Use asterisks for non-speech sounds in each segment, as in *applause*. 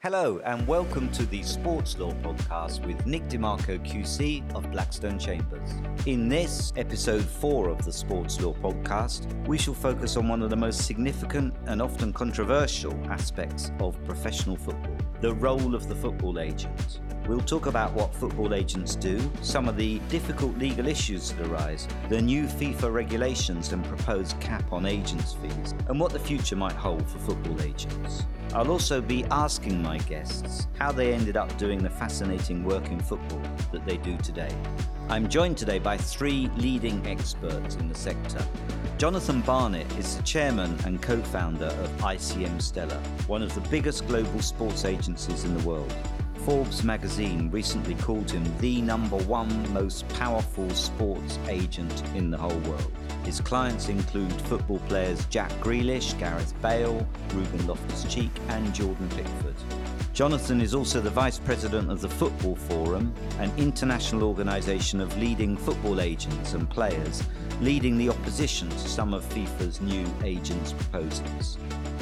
Hello, and welcome to the Sports Law Podcast with Nick De Marco QC of Blackstone Chambers. In this, episode four of the Sports Law Podcast, we shall focus on one of the most significant and often controversial aspects of professional football the role of the football agent. We'll talk about what football agents do, some of the difficult legal issues that arise, the new FIFA regulations and proposed cap on agents' fees, and what the future might hold for football agents. I'll also be asking my guests how they ended up doing the fascinating work in football that they do today. I'm joined today by three leading experts in the sector. Jonathan Barnett is the chairman and co founder of ICM Stellar, one of the biggest global sports agencies in the world. Forbes magazine recently called him the number one most powerful sports agent in the whole world. His clients include football players Jack Grealish, Gareth Bale, Ruben Loftus Cheek, and Jordan Pickford. Jonathan is also the vice president of the Football Forum, an international organisation of leading football agents and players, leading the opposition to some of FIFA's new agents' proposals.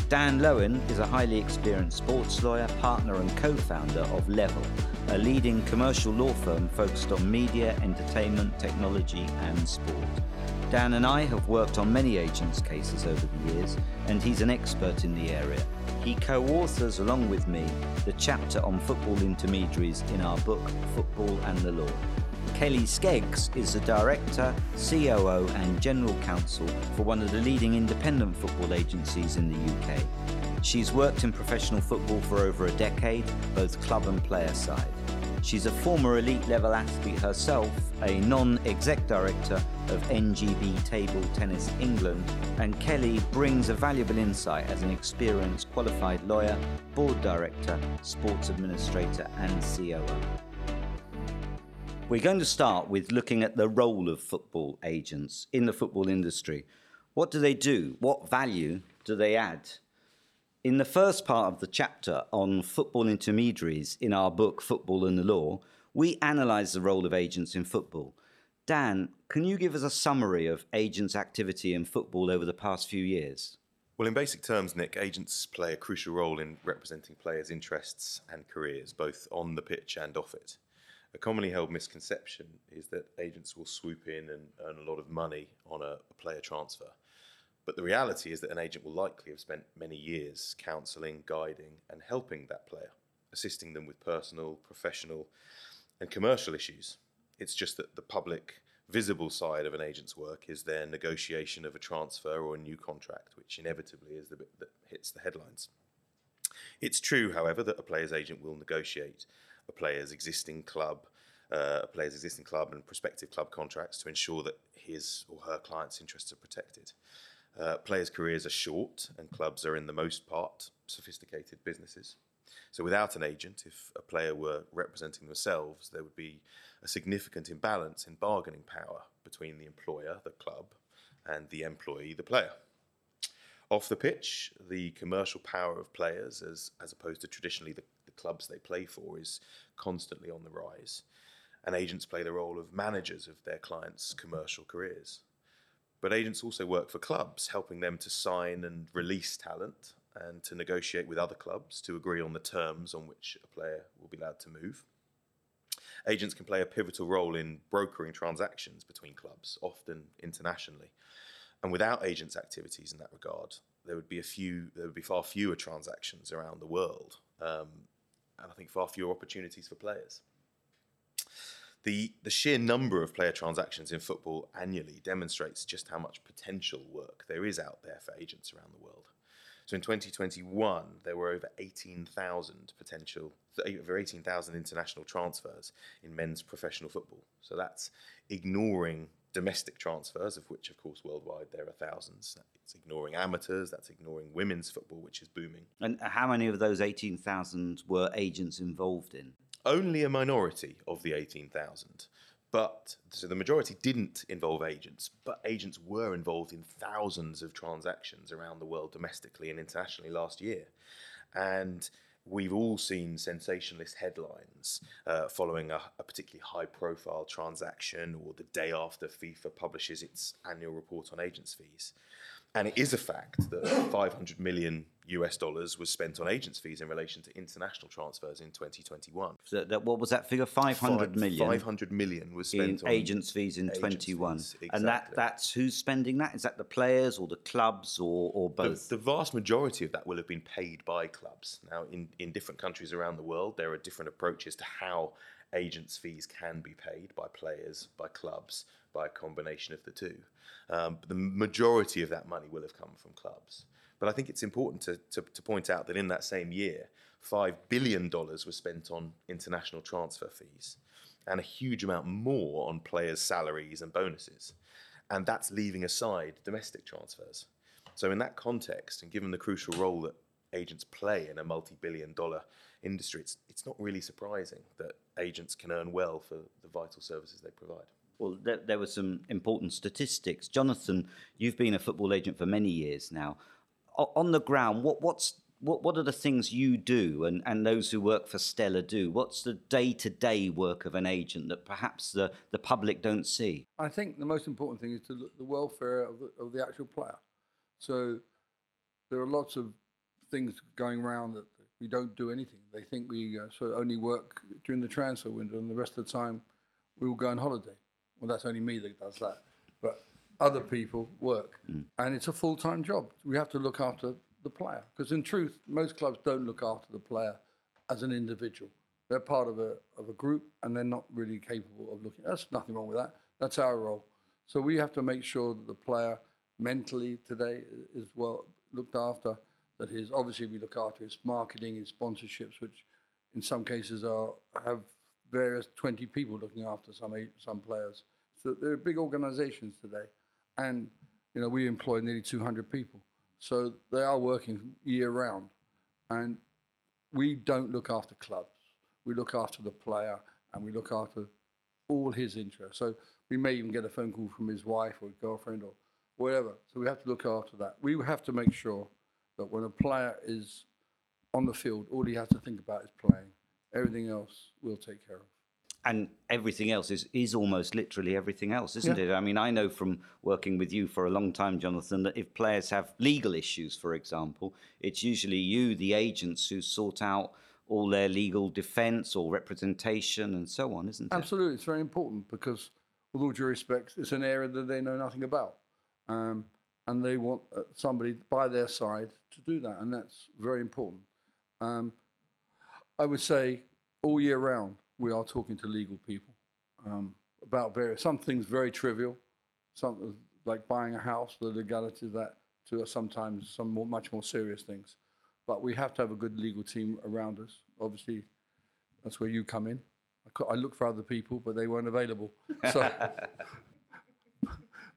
Dan Lowen is a highly experienced sports lawyer, partner, and co founder of Level, a leading commercial law firm focused on media, entertainment, technology, and sport. Dan and I have worked on many agents' cases over the years, and he's an expert in the area. He co authors, along with me, the chapter on football intermediaries in our book, Football and the Law. Kelly Skeggs is the director, COO, and general counsel for one of the leading independent football agencies in the UK. She's worked in professional football for over a decade, both club and player side. She's a former elite level athlete herself, a non exec director of NGB Table Tennis England, and Kelly brings a valuable insight as an experienced qualified lawyer, board director, sports administrator, and COO. We're going to start with looking at the role of football agents in the football industry. What do they do? What value do they add? In the first part of the chapter on football intermediaries in our book, Football and the Law, we analyse the role of agents in football. Dan, can you give us a summary of agents' activity in football over the past few years? Well, in basic terms, Nick, agents play a crucial role in representing players' interests and careers, both on the pitch and off it. A commonly held misconception is that agents will swoop in and earn a lot of money on a, a player transfer. But the reality is that an agent will likely have spent many years counselling, guiding, and helping that player, assisting them with personal, professional, and commercial issues. It's just that the public, visible side of an agent's work is their negotiation of a transfer or a new contract, which inevitably is the bit that hits the headlines. It's true, however, that a player's agent will negotiate a player's existing club, uh, a player's existing club and prospective club contracts to ensure that his or her client's interests are protected. Uh, players' careers are short, and clubs are, in the most part, sophisticated businesses. So, without an agent, if a player were representing themselves, there would be a significant imbalance in bargaining power between the employer, the club, and the employee, the player. Off the pitch, the commercial power of players, as, as opposed to traditionally the clubs they play for is constantly on the rise. And agents play the role of managers of their clients' commercial careers. But agents also work for clubs, helping them to sign and release talent and to negotiate with other clubs to agree on the terms on which a player will be allowed to move. Agents can play a pivotal role in brokering transactions between clubs, often internationally. And without agents' activities in that regard, there would be a few, there would be far fewer transactions around the world. Um, and I think far fewer opportunities for players. The, the sheer number of player transactions in football annually demonstrates just how much potential work there is out there for agents around the world. So in 2021, there were over 18,000 potential, over 18,000 international transfers in men's professional football. So that's ignoring domestic transfers, of which, of course, worldwide there are thousands. It's ignoring amateurs, that's ignoring women's football, which is booming. And how many of those 18,000 were agents involved in? Only a minority of the 18,000. But so the majority didn't involve agents, but agents were involved in thousands of transactions around the world domestically and internationally last year. And we've all seen sensationalist headlines uh, following a, a, particularly high profile transaction or the day after FIFA publishes its annual report on agents' fees. And it is a fact that 500 million US dollars was spent on agents' fees in relation to international transfers in 2021. So that, what was that figure? Five hundred million. 500 million was in spent on agents' fees in agents' 21. fees, And that, that's who's spending that? Is that the players or the clubs or, or The, both? the vast majority of that will have been paid by clubs. Now, in, in different countries around the world, there are different approaches to how agents' fees can be paid by players, by clubs, by a combination of the two. Um, but the majority of that money will have come from clubs. But I think it's important to, to, to point out that in that same year, $5 billion was spent on international transfer fees and a huge amount more on players' salaries and bonuses. And that's leaving aside domestic transfers. So, in that context, and given the crucial role that agents play in a multi billion dollar industry, it's, it's not really surprising that agents can earn well for the vital services they provide. Well, there, there were some important statistics. Jonathan, you've been a football agent for many years now. On the ground, what, what's what, what are the things you do and, and those who work for Stellar do? What's the day to day work of an agent that perhaps the, the public don't see? I think the most important thing is to look at the welfare of the, of the actual player. So there are lots of things going around that we don't do anything. They think we uh, sort of only work during the transfer window, and the rest of the time we will go on holiday. Well, that's only me that does that, but other people work, mm. and it's a full time job. We have to look after the player because, in truth, most clubs don't look after the player as an individual. They're part of a of a group, and they're not really capable of looking. That's nothing wrong with that. That's our role. So we have to make sure that the player mentally today is well looked after. That his obviously we look after his marketing, his sponsorships, which in some cases are have various twenty people looking after some some players. So they're big organisations today, and you know we employ nearly two hundred people. So they are working year round, and we don't look after clubs. We look after the player, and we look after all his interests. So we may even get a phone call from his wife or girlfriend or whatever. So we have to look after that. We have to make sure that when a player is on the field, all he has to think about is playing. Everything else we'll take care of. And everything else is, is almost literally everything else, isn't it? I mean, I know from working with you for a long time, Jonathan, that if players have legal issues, for example, it's usually you, the agents, who sort out all their legal defence or representation and so on, isn't it? Absolutely, it's very important because, with all due respect, it's an area that they know nothing about, um, and they want uh, somebody by their side to do that, and that's very important. Um, I would say all year round we are talking to legal people um, about various some things very trivial, some like buying a house, the legality of that, to sometimes some more, much more serious things. But we have to have a good legal team around us. Obviously, that's where you come in. I, I looked for other people, but they weren't available. *laughs* So,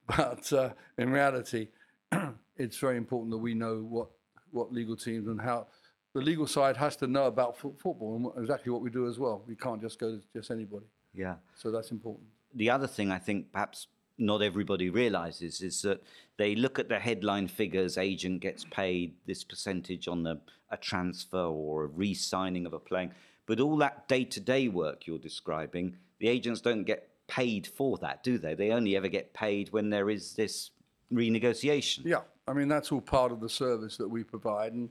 but uh, in reality, *clears throat* it's very important that we know what what legal teams and how the legal side has to know about fo- football and exactly what we do as well. We can't just go to just anybody. yeah. So that's important. the other thing I think perhaps not everybody realizes is that they look at the headline figures agent gets paid this percentage on the, a transfer or a re-signing of a playing but all that day-to-day work you're describing the agents don't get paid for that do they they only ever get paid when there is this renegotiation Yeah, I mean that's all part of the service that we provide, and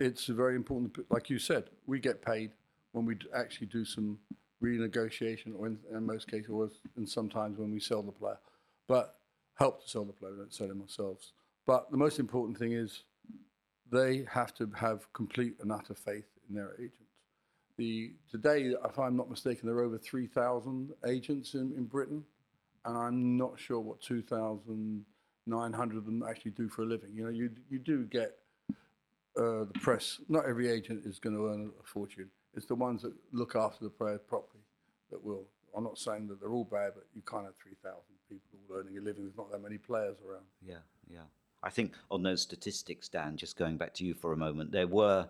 it's very important. Like you said, we get paid when we actually do some renegotiation, or in, in most cases, or and sometimes when we sell the player, but help to sell the player, we don't sell him ourselves. But the most important thing is they have to have complete and utter faith in their agents. The today, if I'm not mistaken, there are over three thousand agents in, in Britain and I'm not sure what 2,900 of them actually do for a living. You know, you you do get uh, the press. Not every agent is going to earn a fortune. It's the ones that look after the player properly that will. I'm not saying that they're all bad, but you can't have 3,000 people all earning a living. There's not that many players around. Yeah, yeah. I think on those statistics, Dan, just going back to you for a moment, there were,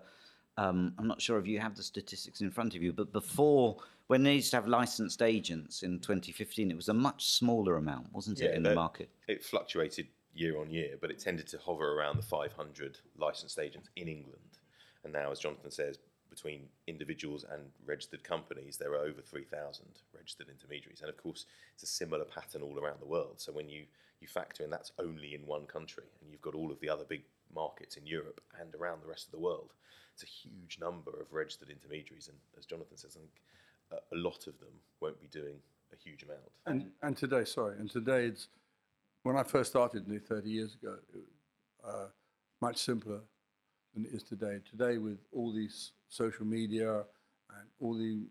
um, I'm not sure if you have the statistics in front of you, but before, when they used to have licensed agents in 2015, it was a much smaller amount, wasn't it, in the market? It fluctuated year on year, but it tended to hover around the 500 licensed agents in England. And now, as Jonathan says, between individuals and registered companies, there are over 3,000 registered intermediaries. And of course, it's a similar pattern all around the world. So when you, you factor in that's only in one country, and you've got all of the other big markets in Europe and around the rest of the world. It's a huge number of registered intermediaries, and as Jonathan says, I think a, a lot of them won't be doing a huge amount. And and today, sorry, and today it's when I first started nearly 30 years ago, it was uh, much simpler than it is today. Today, with all these social media and all the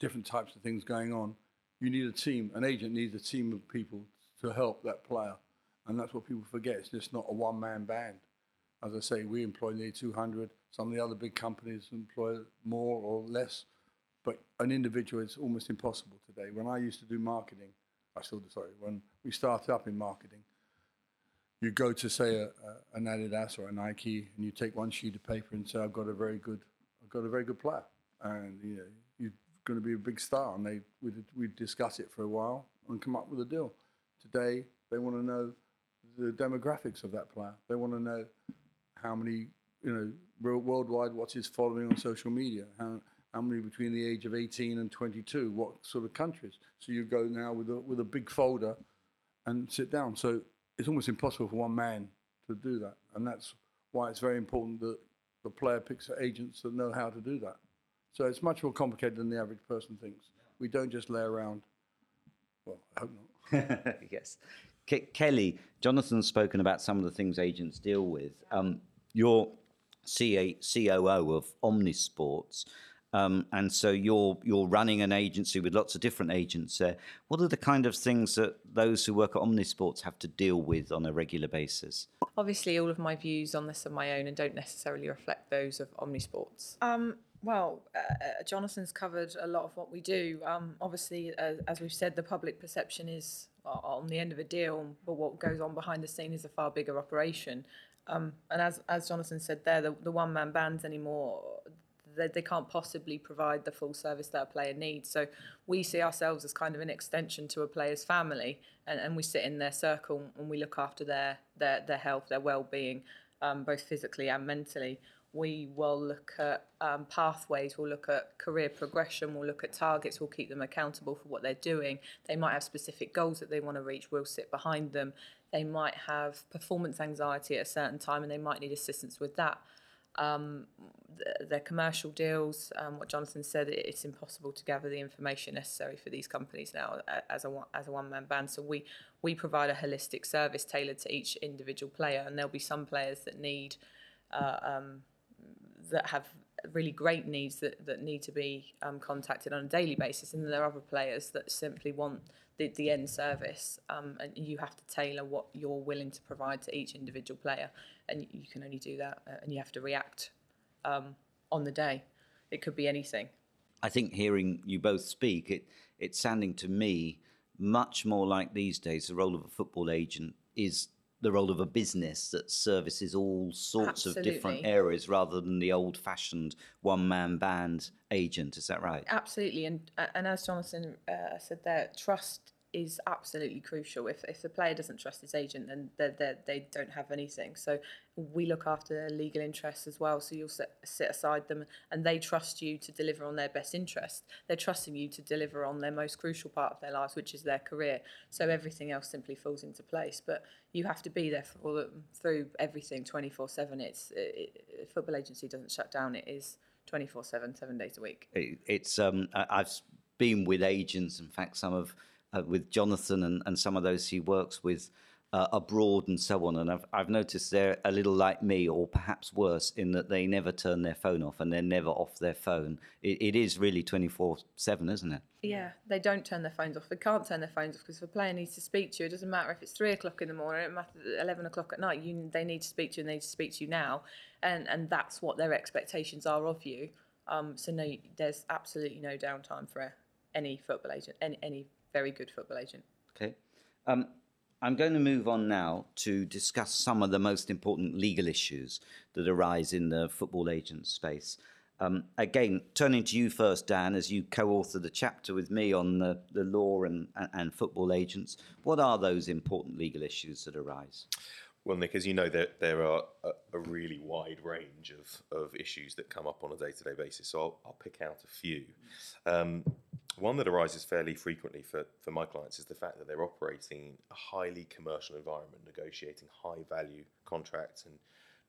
different types of things going on, you need a team. An agent needs a team of people to help that player, and that's what people forget. It's just not a one-man band. As I say, we employ nearly 200. Some of the other big companies employ more or less, but an individual is almost impossible today. When I used to do marketing, I still do, sorry, when we started up in marketing, you go to say a, a, an Adidas or a Nike, and you take one sheet of paper and say, "I've got a very good, I've got a very good player," and you know you're going to be a big star. And they we we discuss it for a while and come up with a deal. Today they want to know the demographics of that player. They want to know how many, you know, worldwide, what's his following on social media, how, how many between the age of 18 and 22, what sort of countries. So you go now with a, with a big folder and sit down. So it's almost impossible for one man to do that. And that's why it's very important that the player picks agents that know how to do that. So it's much more complicated than the average person thinks. We don't just lay around. Well, I hope not. *laughs* yes. Ke- Kelly, Jonathan's spoken about some of the things agents deal with. Um, you're COO of Omnisports. Um, and so you're you're running an agency with lots of different agents there. What are the kind of things that those who work at Omnisports have to deal with on a regular basis? Obviously, all of my views on this are my own and don't necessarily reflect those of Omnisports. Um, well, uh, uh Jonathan's covered a lot of what we do. Um, obviously, uh, as we've said, the public perception is on the end of a deal, but what goes on behind the scene is a far bigger operation. Um, and as as Jonathan said there, the, the one man bands anymore, they, can't possibly provide the full service that a player needs. So we see ourselves as kind of an extension to a player's family, and, and we sit in their circle and we look after their their their health, their well being, um, both physically and mentally we will look at um, pathways, we'll look at career progression, we'll look at targets, we'll keep them accountable for what they're doing. They might have specific goals that they want to reach, we'll sit behind them. They might have performance anxiety at a certain time and they might need assistance with that. Um, their commercial deals, um, what Jonathan said, it's impossible to gather the information necessary for these companies now as a as a one man band. So we we provide a holistic service tailored to each individual player, and there'll be some players that need uh, um, that have really great needs that, that need to be um, contacted on a daily basis, and there are other players that simply want the, the end service, um, and you have to tailor what you're willing to provide to each individual player, and you can only do that, uh, and you have to react um, on the day. It could be anything. I think hearing you both speak, it it's sounding to me much more like these days the role of a football agent is the role of a business that services all sorts Absolutely. of different areas rather than the old fashioned one man band agent. Is that right? Absolutely. And, and as Jonathan uh, said there, trust is absolutely crucial. If, if the player doesn't trust his agent, then they're, they're, they do not have anything. So we look after legal interests as well. So you'll sit, sit aside them and they trust you to deliver on their best interest. They're trusting you to deliver on their most crucial part of their lives, which is their career. So everything else simply falls into place. But you have to be there for them through everything 24 7. It's it, Football agency doesn't shut down, it is 24 7, seven days a week. It, it's um, I've been with agents, in fact, some of uh, with Jonathan and, and some of those he works with uh, abroad and so on. And I've, I've noticed they're a little like me, or perhaps worse, in that they never turn their phone off and they're never off their phone. it, it is really 24 7, isn't it? Yeah, they don't turn their phones off. They can't turn their phones off because if a player needs to speak to you, it doesn't matter if it's three o'clock in the morning, it matters 11 o'clock at night. You, they need to speak to you and they need to speak to you now. And, and that's what their expectations are of you. Um, so no, there's absolutely no downtime for any football agent, any, any very good football agent. Okay. Um, I'm going to move on now to discuss some of the most important legal issues that arise in the football agent space. Um, again, turning to you first, Dan, as you co authored a chapter with me on the, the law and, and football agents, what are those important legal issues that arise? Well, Nick, as you know, there, there are a, a really wide range of, of issues that come up on a day to day basis. So I'll, I'll pick out a few. Um, one that arises fairly frequently for, for my clients is the fact that they're operating in a highly commercial environment, negotiating high value contracts and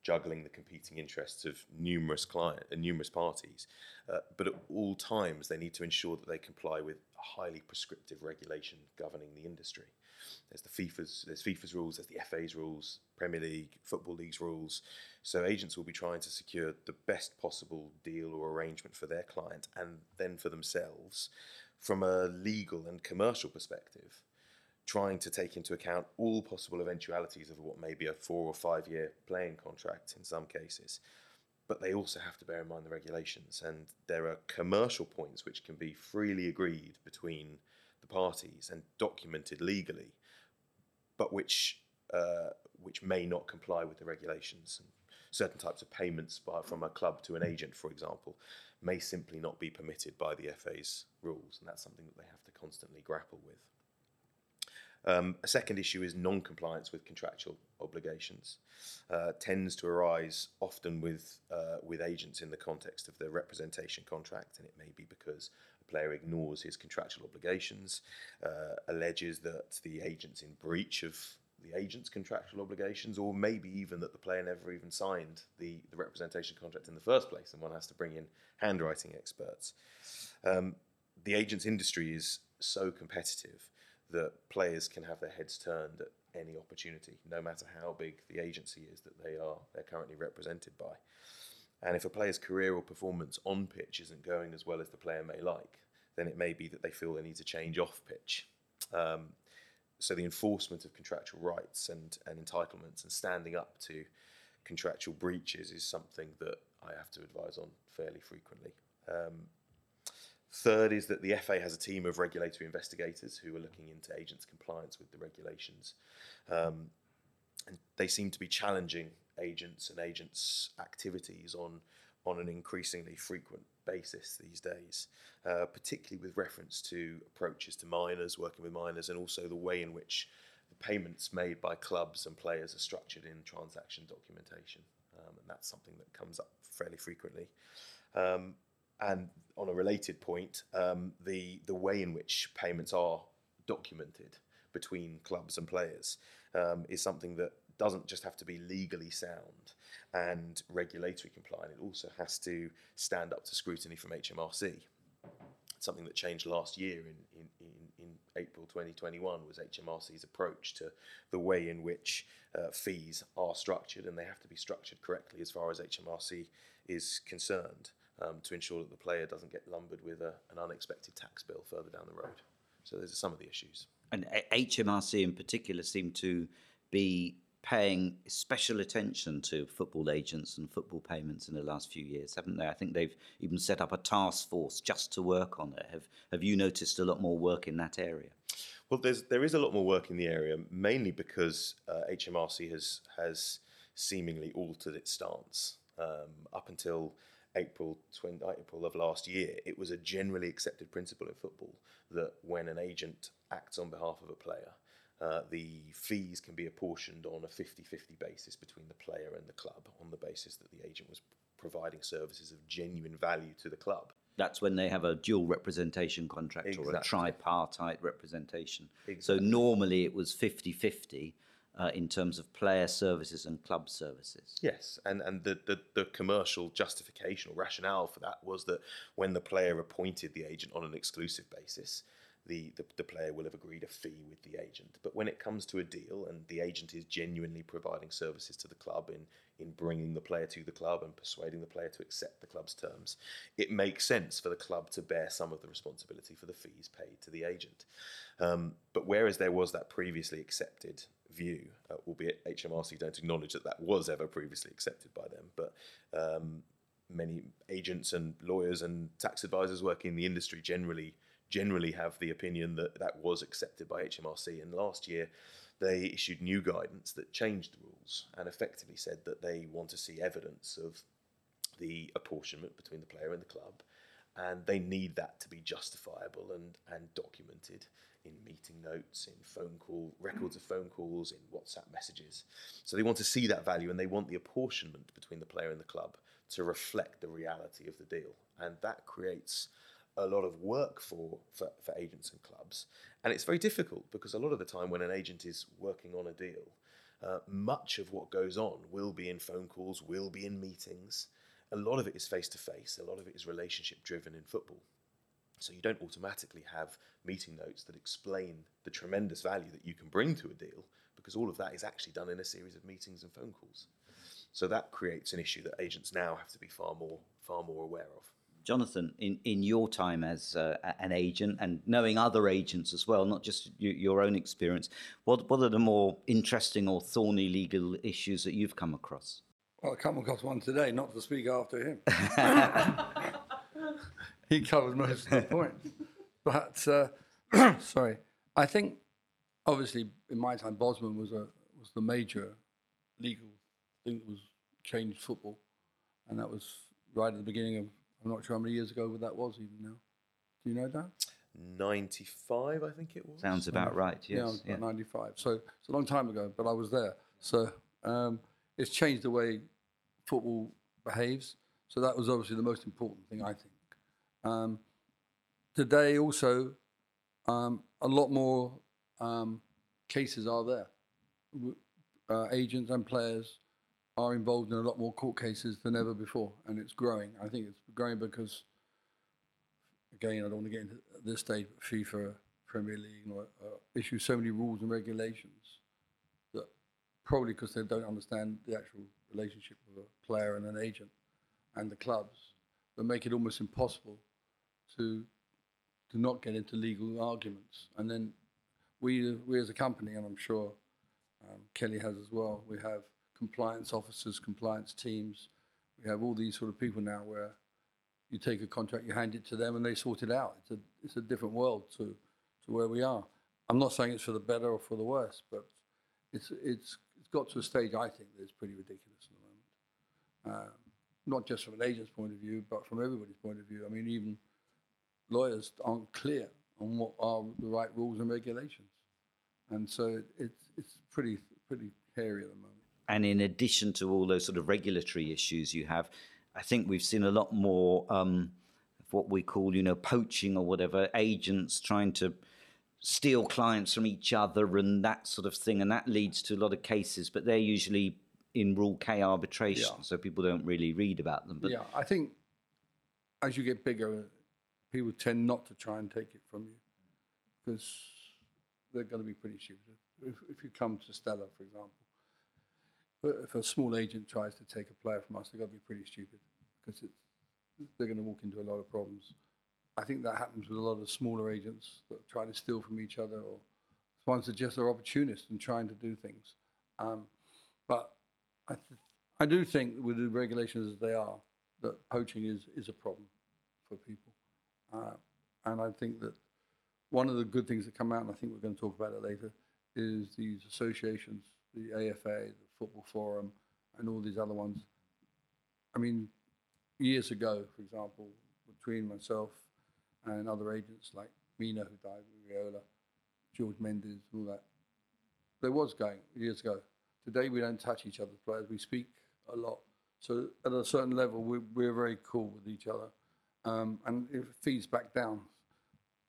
juggling the competing interests of numerous client and uh, numerous parties. Uh, but at all times, they need to ensure that they comply with highly prescriptive regulation governing the industry. There's the FIFA's, there's FIFA's rules, there's the FA's rules, Premier League, Football League's rules. So agents will be trying to secure the best possible deal or arrangement for their client and then for themselves from a legal and commercial perspective trying to take into account all possible eventualities of what may be a four or five year playing contract in some cases. But they also have to bear in mind the regulations, and there are commercial points which can be freely agreed between the parties and documented legally, but which uh, which may not comply with the regulations. Certain types of payments by, from a club to an agent, for example, may simply not be permitted by the FA's rules, and that's something that they have to constantly grapple with. Um, a second issue is non-compliance with contractual obligations. Uh, tends to arise often with uh, with agents in the context of their representation contract, and it may be because player ignores his contractual obligations, uh, alleges that the agent's in breach of the agent's contractual obligations, or maybe even that the player never even signed the, the representation contract in the first place, and one has to bring in handwriting experts. Um, the agent's industry is so competitive that players can have their heads turned at any opportunity, no matter how big the agency is that they are they're currently represented by. And if a player's career or performance on pitch isn't going as well as the player may like, then it may be that they feel they need to change off pitch. Um, so the enforcement of contractual rights and, and entitlements and standing up to contractual breaches is something that I have to advise on fairly frequently. Um, Third is that the FA has a team of regulatory investigators who are looking into agents' compliance with the regulations. Um, and they seem to be challenging agents and agents' activities on, on an increasingly frequent basis these days, uh, particularly with reference to approaches to minors, working with minors, and also the way in which the payments made by clubs and players are structured in transaction documentation. Um, and that's something that comes up fairly frequently. Um, and on a related point, um, the the way in which payments are documented between clubs and players um, is something that doesn't just have to be legally sound and regulatory compliant. It also has to stand up to scrutiny from HMRC. Something that changed last year in, in, in, in April 2021 was HMRC's approach to the way in which uh, fees are structured, and they have to be structured correctly as far as HMRC is concerned um, to ensure that the player doesn't get lumbered with a, an unexpected tax bill further down the road. So those are some of the issues. And HMRC in particular seem to be paying special attention to football agents and football payments in the last few years, haven't they? I think they've even set up a task force just to work on it. Have Have you noticed a lot more work in that area? Well, there's there is a lot more work in the area, mainly because uh, HMRC has has seemingly altered its stance um, up until April 20, April of last year, it was a generally accepted principle in football that when an agent acts on behalf of a player, uh, the fees can be apportioned on a 50 50 basis between the player and the club on the basis that the agent was providing services of genuine value to the club. That's when they have a dual representation contract exactly. or a tripartite representation. Exactly. So normally it was 50 50 uh, in terms of player services and club services. Yes, and and the, the, the commercial justification or rationale for that was that when the player appointed the agent on an exclusive basis, the, the, the, player will have agreed a fee with the agent. But when it comes to a deal and the agent is genuinely providing services to the club in, in bringing the player to the club and persuading the player to accept the club's terms, it makes sense for the club to bear some of the responsibility for the fees paid to the agent. Um, but whereas there was that previously accepted view, uh, albeit HMRC don't acknowledge that that was ever previously accepted by them, but um, many agents and lawyers and tax advisors working in the industry generally generally have the opinion that that was accepted by HMRC. And last year, they issued new guidance that changed the rules and effectively said that they want to see evidence of the apportionment between the player and the club, and they need that to be justifiable and, and documented in meeting notes, in phone call records of phone calls, in WhatsApp messages. So they want to see that value and they want the apportionment between the player and the club to reflect the reality of the deal. And that creates a lot of work for, for, for agents and clubs. And it's very difficult because a lot of the time when an agent is working on a deal, Uh, much of what goes on will be in phone calls, will be in meetings. A lot of it is face to face, a lot of it is relationship driven in football. So you don't automatically have meeting notes that explain the tremendous value that you can bring to a deal because all of that is actually done in a series of meetings and phone calls. So that creates an issue that agents now have to be far more far more aware of. Jonathan, in, in your time as uh, an agent and knowing other agents as well, not just y- your own experience, what, what are the more interesting or thorny legal issues that you've come across? Well, I come across one today, not to speak after him. *laughs* *laughs* he covered most of the point. But, uh, *clears throat* sorry, I think obviously in my time, Bosman was, a, was the major legal thing that was changed football. And that was right at the beginning of I'm not sure how many years ago that was even now. Do you know that? 95, I think it was. Sounds about right, yeah, it yes. was about 95. So it's a long time ago, but I was there. So um, it's changed the way football behaves. So that was obviously the most important thing, I think. Um, today, also, um, a lot more um, cases are there. Uh, agents and players are involved in a lot more court cases than ever before, and it's growing. I think it's growing because, again, I don't want to get into this stage, FIFA, Premier League, you know, uh, issue so many rules and regulations that probably because they don't understand the actual relationship of a player and an agent and the clubs, that make it almost impossible to to not get into legal arguments. And then we, we as a company, and I'm sure um, Kelly has as well, we have compliance officers, compliance teams. We have all these sort of people now where you take a contract, you hand it to them, and they sort it out. It's a it's a different world to to where we are. I'm not saying it's for the better or for the worse, but it's it's it's got to a stage I think that's pretty ridiculous at the moment. Uh, not just from an agent's point of view, but from everybody's point of view. I mean, even lawyers aren't clear on what are the right rules and regulations, and so it, it's it's pretty pretty hairy at the moment. And in addition to all those sort of regulatory issues you have, I think we've seen a lot more um, of what we call, you know, poaching or whatever, agents trying to steal clients from each other and that sort of thing. And that leads to a lot of cases, but they're usually in Rule K arbitration, Yeah. so people don't really read about them. But yeah, I think as you get bigger, people tend not to try and take it from you because they're going to be pretty stupid. If, if you come to Stellar, for example, if a small agent tries to take a player from us, they're going to be pretty stupid because they're going to walk into a lot of problems. I think that happens with a lot of smaller agents that try to steal from each other or ones that just are opportunists and trying to do things. Um, but I, th- I do think with the regulations as they are, that poaching is, is a problem for people. Uh, and I think that one of the good things that come out, and I think we're going to talk about it later, is these associations, the AFA, the Football Forum, and all these other ones. I mean, years ago, for example, between myself and other agents like Mino, who died with Raiola, George Mendes, all that, there was going years ago. Today, we don't touch each other's players. We speak a lot. So at a certain level, we're, we're very cool with each other. Um, and it feeds back down.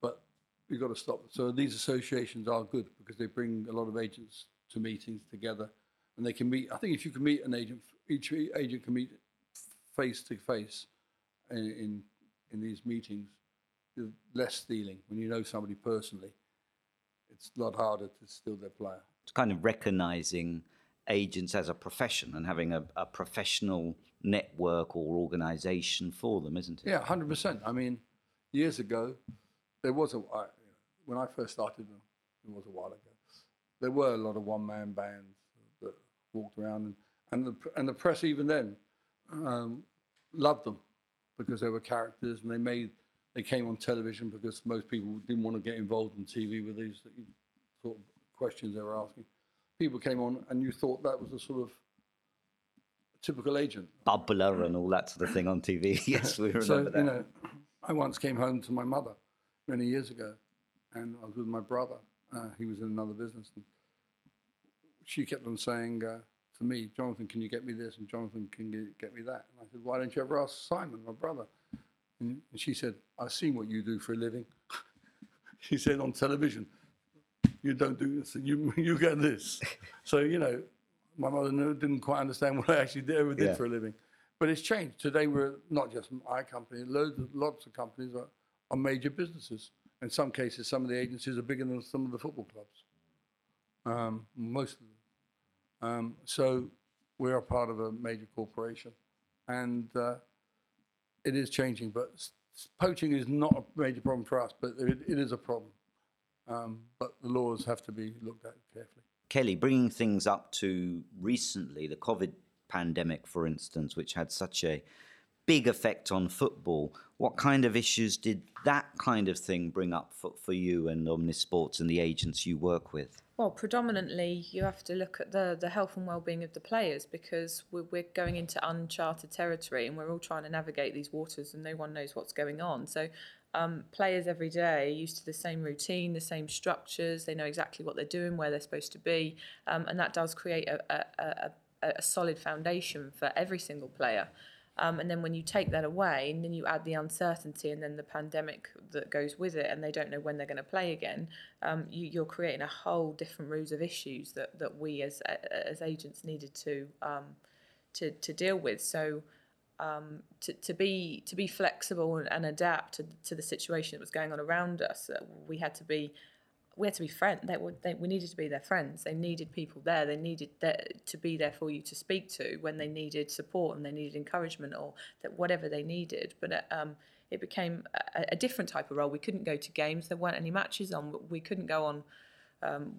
But we've got to stop. So these associations are good because they bring a lot of agents to meetings together. And they can meet, I think if you can meet an agent, each agent can meet face to face in, in, in these meetings, less stealing. When you know somebody personally, it's a lot harder to steal their player. it's kind of recognizing agents as a profession and having a, a professional network or organization for them, isn't it? Yeah, hundred percent. I mean, years ago, there was a I- when I first started. It was a while ago. There were a lot of one-man bands walked around, and and the and the press even then um, loved them because they were characters, and they made they came on television because most people didn't want to get involved in TV with these sort of questions they were asking. People came on, and you thought that was a sort of typical agent. Bubbler and all that sort of thing on TV. *laughs* yes, we remember So, that. you know, I once came home to my mother many years ago, and I was with my brother. Uh, he was in another business. And she kept on saying uh, to me, Jonathan, can you get me this? And Jonathan, can you get me that? And I said, why don't you ever ask Simon, my brother? And and she said, I've seen what you do for a living. *laughs* she said, on television, you don't do this, you, *laughs* you get this. *laughs* so, you know, my mother didn't quite understand what I actually did, ever did Yeah. for a living. But it's changed. Today, we're not just my company, loads of, lots of companies are, are major businesses. In some cases, some of the agencies are bigger than some of the football clubs, um, most of. Um, so we're part of a major corporation. And uh, it is changing, but poaching is not a major problem for us, but it, it is a problem. Um, but the laws have to be looked at carefully. Kelly, bringing things up to recently, the COVID pandemic, for instance, which had such a big effect on football, what kind of issues did that kind of thing bring up for, for you and Omnisports and the agents you work with? Well, predominantly, you have to look at the, the health and well-being of the players because we're, we're going into uncharted territory and we're all trying to navigate these waters and no one knows what's going on. So, um, players every day are used to the same routine, the same structures. They know exactly what they're doing, where they're supposed to be, um, and that does create a, a, a, a- solid foundation for every single player. Um, and then when you take that away, and then you add the uncertainty, and then the pandemic that goes with it, and they don't know when they're going to play again, um, you, you're creating a whole different rows of issues that, that we as as agents needed to um, to to deal with. So um, to, to be to be flexible and adapt to, to the situation that was going on around us, uh, we had to be we had to be friends. They, they, we needed to be their friends. They needed people there. They needed to be there for you to speak to when they needed support and they needed encouragement or that whatever they needed. But uh, um, it became a, a different type of role. We couldn't go to games. There weren't any matches on. We couldn't go on. Um,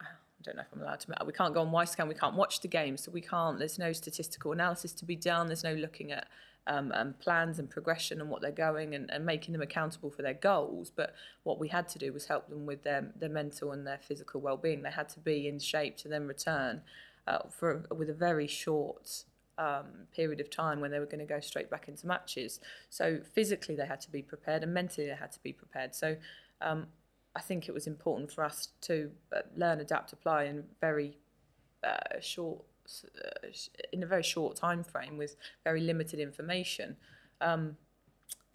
I don't know if I'm allowed to. We can't go on Wyscout. We can't watch the games, so we can't. There's no statistical analysis to be done. There's no looking at um, um, plans and progression and what they're going and, and making them accountable for their goals. But what we had to do was help them with their their mental and their physical well-being. They had to be in shape to then return uh, for with a very short um, period of time when they were going to go straight back into matches. So physically they had to be prepared and mentally they had to be prepared. So um, I think it was important for us to uh, learn, adapt, apply in very uh, short, in a very short time frame with very limited information. Um,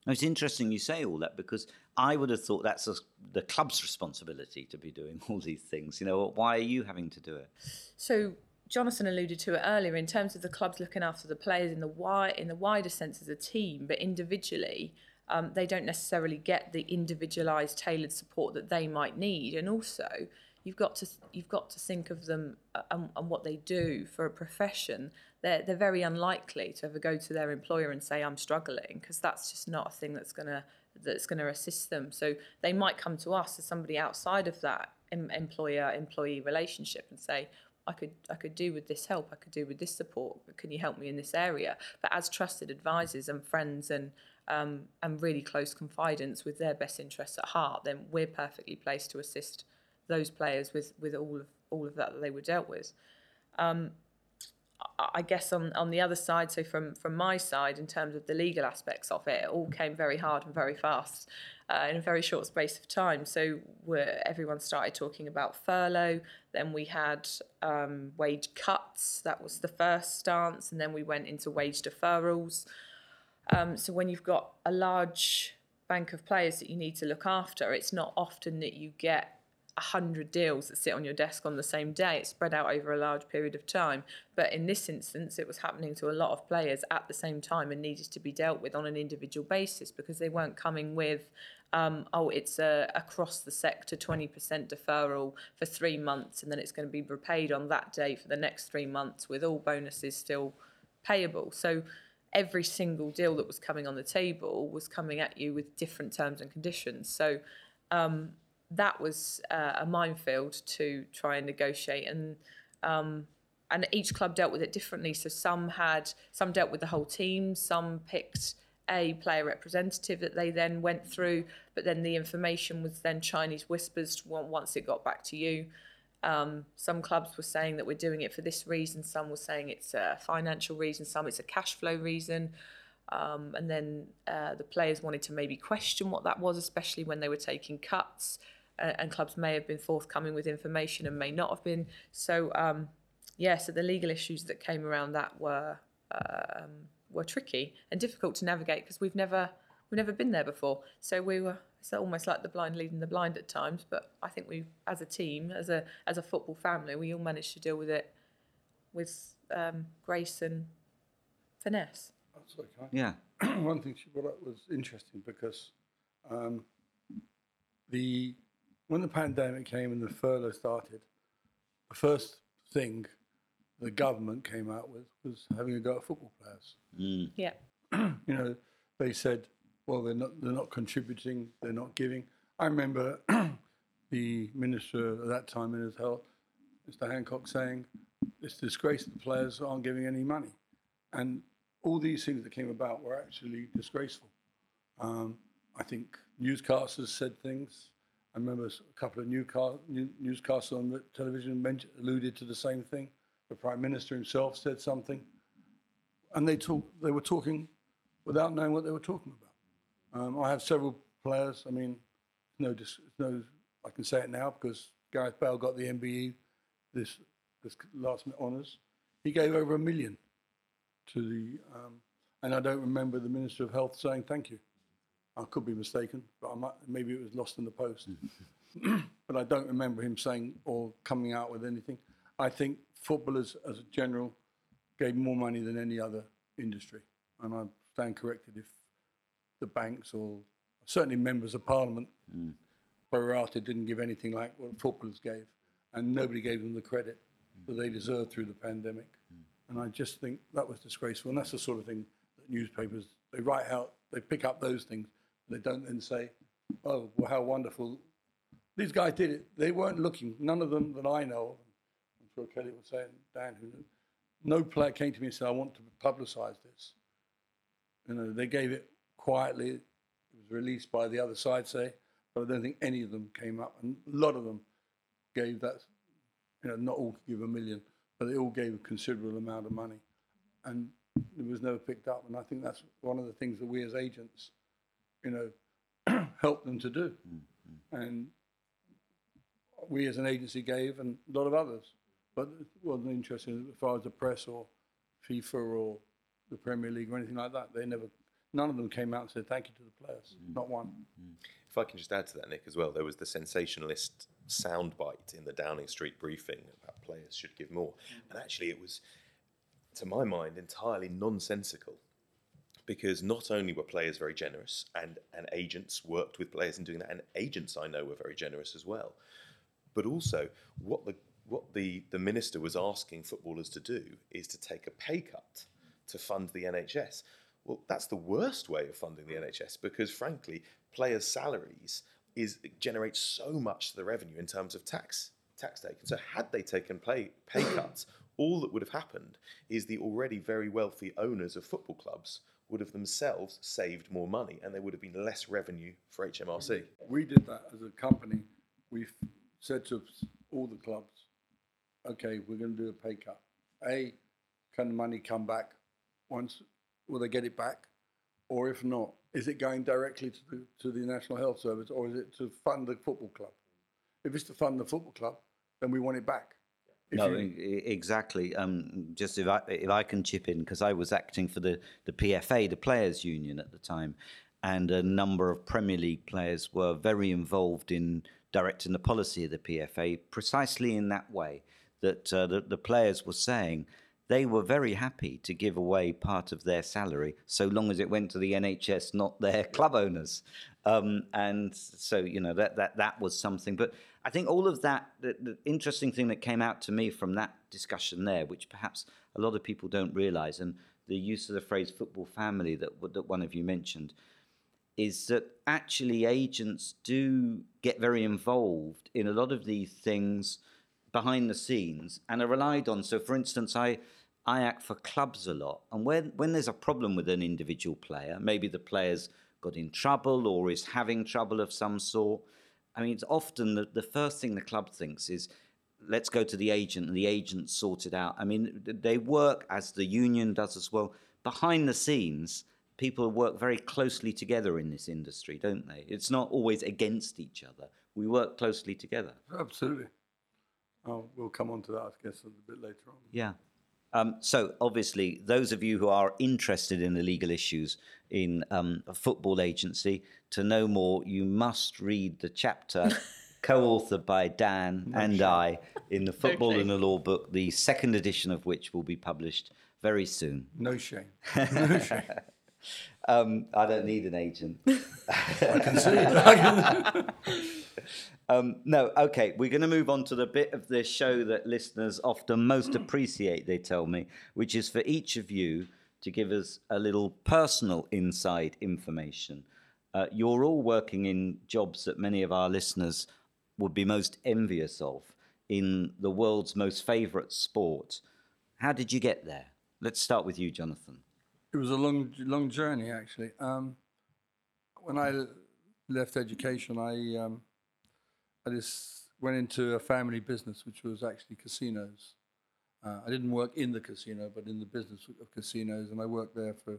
It's interesting you say all that because I would have thought that's a, the club's responsibility to be doing all these things. You know, why are you having to do it? So Jonathan alluded to it earlier in terms of the clubs looking after the players in the wi- in the wider sense as a team, but individually. Um, they don't necessarily get the individualized, tailored support that they might need, and also you've got to you've got to think of them uh, and, and what they do for a profession. They're they're very unlikely to ever go to their employer and say I'm struggling because that's just not a thing that's gonna that's gonna assist them. So they might come to us as somebody outside of that em- employer employee relationship and say I could I could do with this help, I could do with this support. Can you help me in this area? But as trusted advisors and friends and um, and really close confidants with their best interests at heart, then we're perfectly placed to assist those players with with all of all of that that they were dealt with. Um, I- guess on, on the other side, so from, from my side, in terms of the legal aspects of it, it all came very hard and very fast uh, in a very short space of time. So everyone started talking about furlough, then we had um, wage cuts. That was the first stance, and then we went into wage deferrals. Um, so when you've got a large bank of players that you need to look after, it's not often that you get a hundred deals that sit on your desk on the same day. It's spread out over a large period of time. But in this instance, it was happening to a lot of players at the same time and needed to be dealt with on an individual basis because they weren't coming with, um, oh, it's a across the sector 20% deferral for three months and then it's going to be repaid on that day for the next three months with all bonuses still payable. So every single deal that was coming on the table was coming at you with different terms and conditions. So um, that was uh, a minefield to try and negotiate, and um, and each club dealt with it differently. So some had some dealt with the whole team, some picked a player representative that they then went through, but then the information was then Chinese whispers once it got back to you. Um, some clubs were saying that we're doing it for this reason. Some were saying it's a financial reason. Some it's a cash flow reason. Um, and then uh, the players wanted to maybe question what that was, especially when they were taking cuts. Uh, and clubs may have been forthcoming with information and may not have been. So um, yeah, so the legal issues that came around that were um, were tricky and difficult to navigate because we've never we've never been there before. So we were it's almost like the blind leading the blind at times. But I think we, as a team, as a as a football family, we all managed to deal with it with um, grace and finesse. That's okay. Yeah. *clears throat* One thing she brought up was interesting because um, the when the pandemic came and the furlough started, the first thing the government came out with was having a go at football players. Yeah. *clears throat* you know, they said, well, they're not they're not contributing, they're not giving. I remember *clears throat* the minister at that time in his health, Mr. Hancock, saying, "It's disgrace the players aren't giving any money," and all these things that came about were actually disgraceful. Um, I think newscasters said things. I remember a couple of newsca- new- newscasters on the television mentioned, alluded to the same thing. The prime minister himself said something and they talk. They were talking without knowing what they were talking about. Um, I have several players. I mean, no, no. I can say it now because Gareth Bale got the MBE this this last minute honours. He gave over a million to the, um, and I don't remember the Minister of Health saying thank you. I could be mistaken, but I might, maybe it was lost in the post. *clears throat* but I don't remember him saying or coming out with anything. I think footballers, as a general, gave more money than any other industry. And I stand corrected if the banks or certainly members of parliament, hmm. Barata didn't give anything like what footballers gave. And nobody gave them the credit hmm. that they deserved through the pandemic. Hmm. And I just think that was disgraceful. And that's the sort of thing that newspapers, they write out, they pick up those things. They don't then say, oh, well, how wonderful. These guys did it. They weren't looking, none of them that I know. I'm sure Kelly would say, and Dan, who knew, no player came to me and said, I want to publicise this. You know, they gave it quietly. It was released by the other side, say, but I don't think any of them came up. And a lot of them gave that, you know, not all could give a million, but they all gave a considerable amount of money. And it was never picked up. And I think that's one of the things that we as agents, you know, *clears throat* help them to do. Mm-hmm. And we as an agency gave, and a lot of others. But it wasn't interesting as far as the press or FIFA or the Premier League or anything like that. They never, none of them came out and said thank you to the players. Mm-hmm. Not one. Mm-hmm. If I can just add to that, Nick, as well, there was the sensationalist soundbite in the Downing Street briefing about players should give more. And actually, it was, to my mind, entirely nonsensical because not only were players very generous and, and agents worked with players in doing that, and agents I know were very generous as well, but also what the what the, the minister was asking footballers to do is to take a pay cut to fund the NHS. Well, that's the worst way of funding the NHS because, frankly, players' salaries is generate so much of the revenue in terms of tax tax taken. So, had they taken pay pay cuts, all that would have happened is the already very wealthy owners of football clubs would have themselves saved more money, and there would have been less revenue for HMRC. We did that as a company. We said to all the clubs, okay, we're going to do a pay cut. A, can the money come back once? Will they get it back? Or if not, is it going directly to the, to the National Health Service or is it to fund the football club? If it's to fund the football club, then we want it back. No, you- exactly. Um, just if I if I can chip in because I was acting for the the PFA, the players' union at the time, and a number of Premier League players were very involved in directing the policy of the PFA precisely in that way that uh, the, the players were saying they were very happy to give away part of their salary so long as it went to the NHS, not their *laughs* club owners. Um, and so, you know, that, that, that was something. But I think all of that, the, the interesting thing that came out to me from that discussion there, which perhaps a lot of people don't realize, and the use of the phrase football family that, that one of you mentioned, is that actually agents do get very involved in a lot of these things behind the scenes and are relied on. So, for instance, I I act for clubs a lot, and when when there's a problem with an individual player, maybe the player's got in trouble or is having trouble of some sort. I mean, it's often the, the first thing the club thinks is, let's go to the agent and the agent sort it out. I mean, they work as the union does as well. Behind the scenes, people work very closely together in this industry, don't they? It's not always against each other. We work closely together. Absolutely. Oh, we'll come on to that, I guess, a bit later on. Yeah. Um, so, obviously, those of you who are interested in the legal issues in um, a football agency, to know more, you must read the chapter *laughs* co-authored by Dan and I in the Football and the Law book, the second edition of which will be published very soon. No shame. *laughs* No shame. Um, I don't need an agent. *laughs* I can see. I can- Um, no, okay, we're going to move on to the bit of this show that listeners often most appreciate, they tell me, which is for each of you to give us a little personal inside information. Uh, you're all working in jobs that many of our listeners would be most envious of in the world's most favourite sport. How did you get there? Let's start with you, Jonathan. It was a long, long journey actually. Um, when I left education, I um, I just went into a family business, which was actually casinos. Uh, I didn't work in the casino, but in the business of casinos, and I worked there for a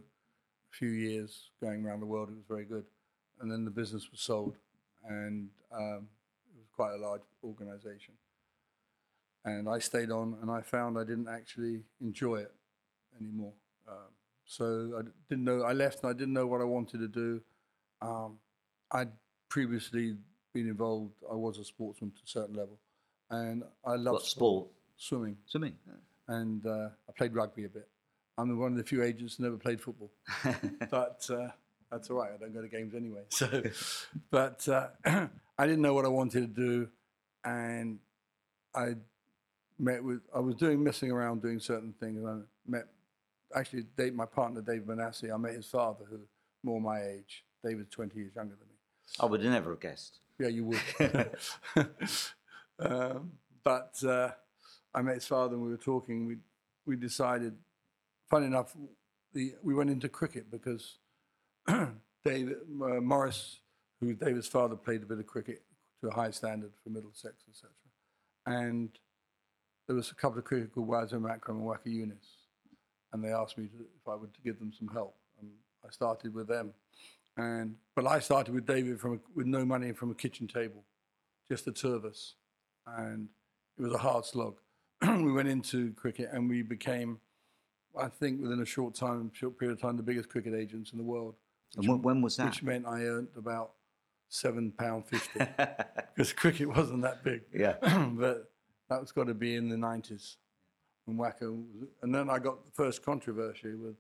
few years, going around the world. It was very good, and then the business was sold, and um, it was quite a large organisation. And I stayed on, and I found I didn't actually enjoy it anymore. Um, so I didn't know. I left, and I didn't know what I wanted to do. Um, I'd previously been involved. I was a sportsman to a certain level, and I loved What sport? swimming, Swimming. and uh, I played rugby a bit. I'm one of the few agents who never played football, *laughs* but uh, that's all right. I don't go to games anyway. *laughs* So, but uh, *clears throat* I didn't know what I wanted to do, and I met with. I was doing messing around, doing certain things. And I met actually Dave, my partner Dave Manasseh. I met his father, who more my age. David's 20 years younger than me. I would have never have guessed. Yeah, you would. *laughs* um, but uh, I met his father and we were talking. We we decided. Funny enough, the, we went into cricket because *clears throat* David uh, Morris, who David's father, played a bit of cricket to a high standard for Middlesex, etc. And there was a couple of cricket called Wasim Akram and Waqar Younis, and they asked me to, if I would give them some help, and I started with them. And but I started with David from a, with no money from a kitchen table, just the two of us, and it was a hard slog. *clears throat* we went into cricket and we became, I think, within a short time, short period of time, the biggest cricket agents in the world. And when, was that? Which meant I earned about seven pound fifty *laughs* because cricket wasn't that big. *laughs* Yeah. *clears throat* but that was got to be in the nineties when Waqar was, and then I got the first controversy with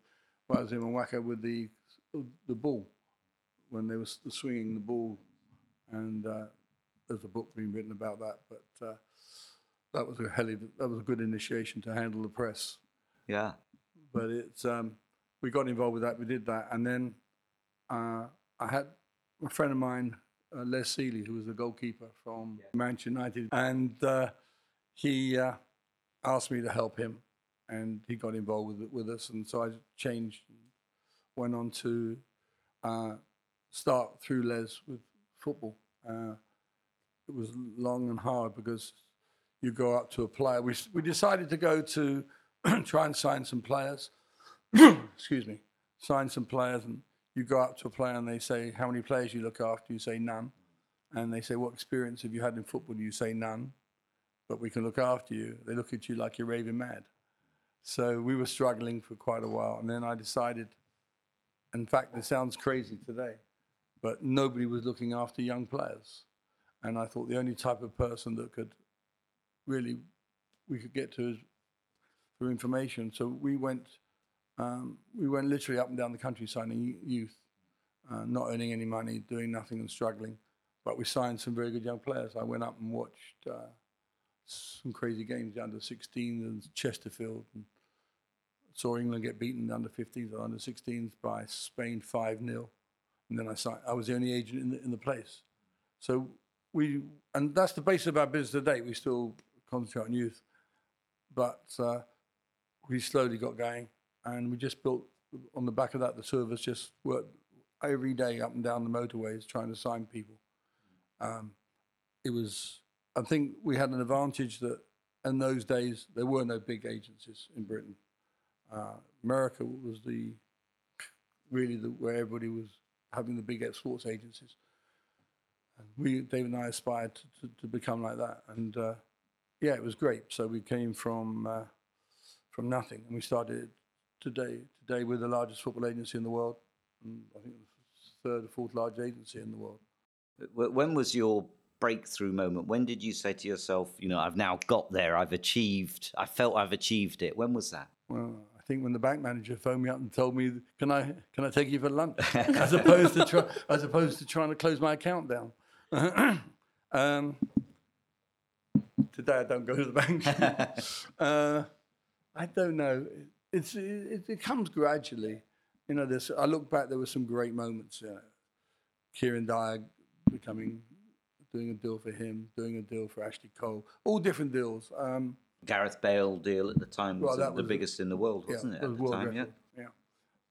Wasim and Waqar with the the ball when they were swinging the ball, and uh, there's a book being written about that. But uh, that was a helly, that was a good initiation to handle the press yeah. but it's um, we got involved with that. We did that, and then uh, I had a friend of mine, uh, Les Sealey, who was the goalkeeper from Manchester United, and uh, he uh, asked me to help him, and he got involved with with us, and so I changed, went on to uh, start through Les with football. Uh, it was long and hard because you go up to a player. We, we decided to go to *clears throat* try and sign some players. *clears throat* Excuse me, sign some players, and you go up to a player and they say, "How many players you look after?" You say none, and they say, "What experience have you had in football?" You say none, but we can look after you. They look at you like you're raving mad. So we were struggling for quite a while, and then I decided. In fact, it sounds crazy today, but nobody was looking after young players, and I thought the only type of person that could really we could get to is through information. So we went, um, we went literally up and down the country signing youth, uh, not earning any money, doing nothing and struggling. But we signed some very good young players. I went up and watched uh, some crazy games, under 16s and Chesterfield, and saw England get beaten under 15s or under 16s by Spain 5 0. And then I signed, I was the only agent in the, in the place. So we, and that's the basis of our business today. We still concentrate on youth, but uh, we slowly got going, and we just built on the back of that. The us just worked every day up and down the motorways trying to sign people. Um, it was, I think, we had an advantage that in those days there were no big agencies in Britain. Uh, America was the really the, where everybody was having the big sports agencies. And we, David and I, aspired to, to, to become like that, and uh, yeah, it was great. So we came from uh, from nothing, and we started today. Today, we're the largest football agency in the world, and I think the third or fourth largest agency in the world. When was your breakthrough moment? When did you say to yourself, you know, I've now got there, I've achieved, I felt I've achieved it? When was that? Well, think when the bank manager phoned me up and told me, "Can I can I take you for lunch?" *laughs* as opposed to try, as opposed to trying to close my account down. *clears throat* um, today I don't go to the bank. *laughs* uh, I don't know. It's it, it comes gradually. You know, this. I look back. There were some great moments. You know, Kieran Dyer becoming doing a deal for him, doing a deal for Ashley Cole, all different deals. Um, Gareth Bale deal at the time was Well, the was- biggest in the world, wasn't it? was At the time, yeah. yeah.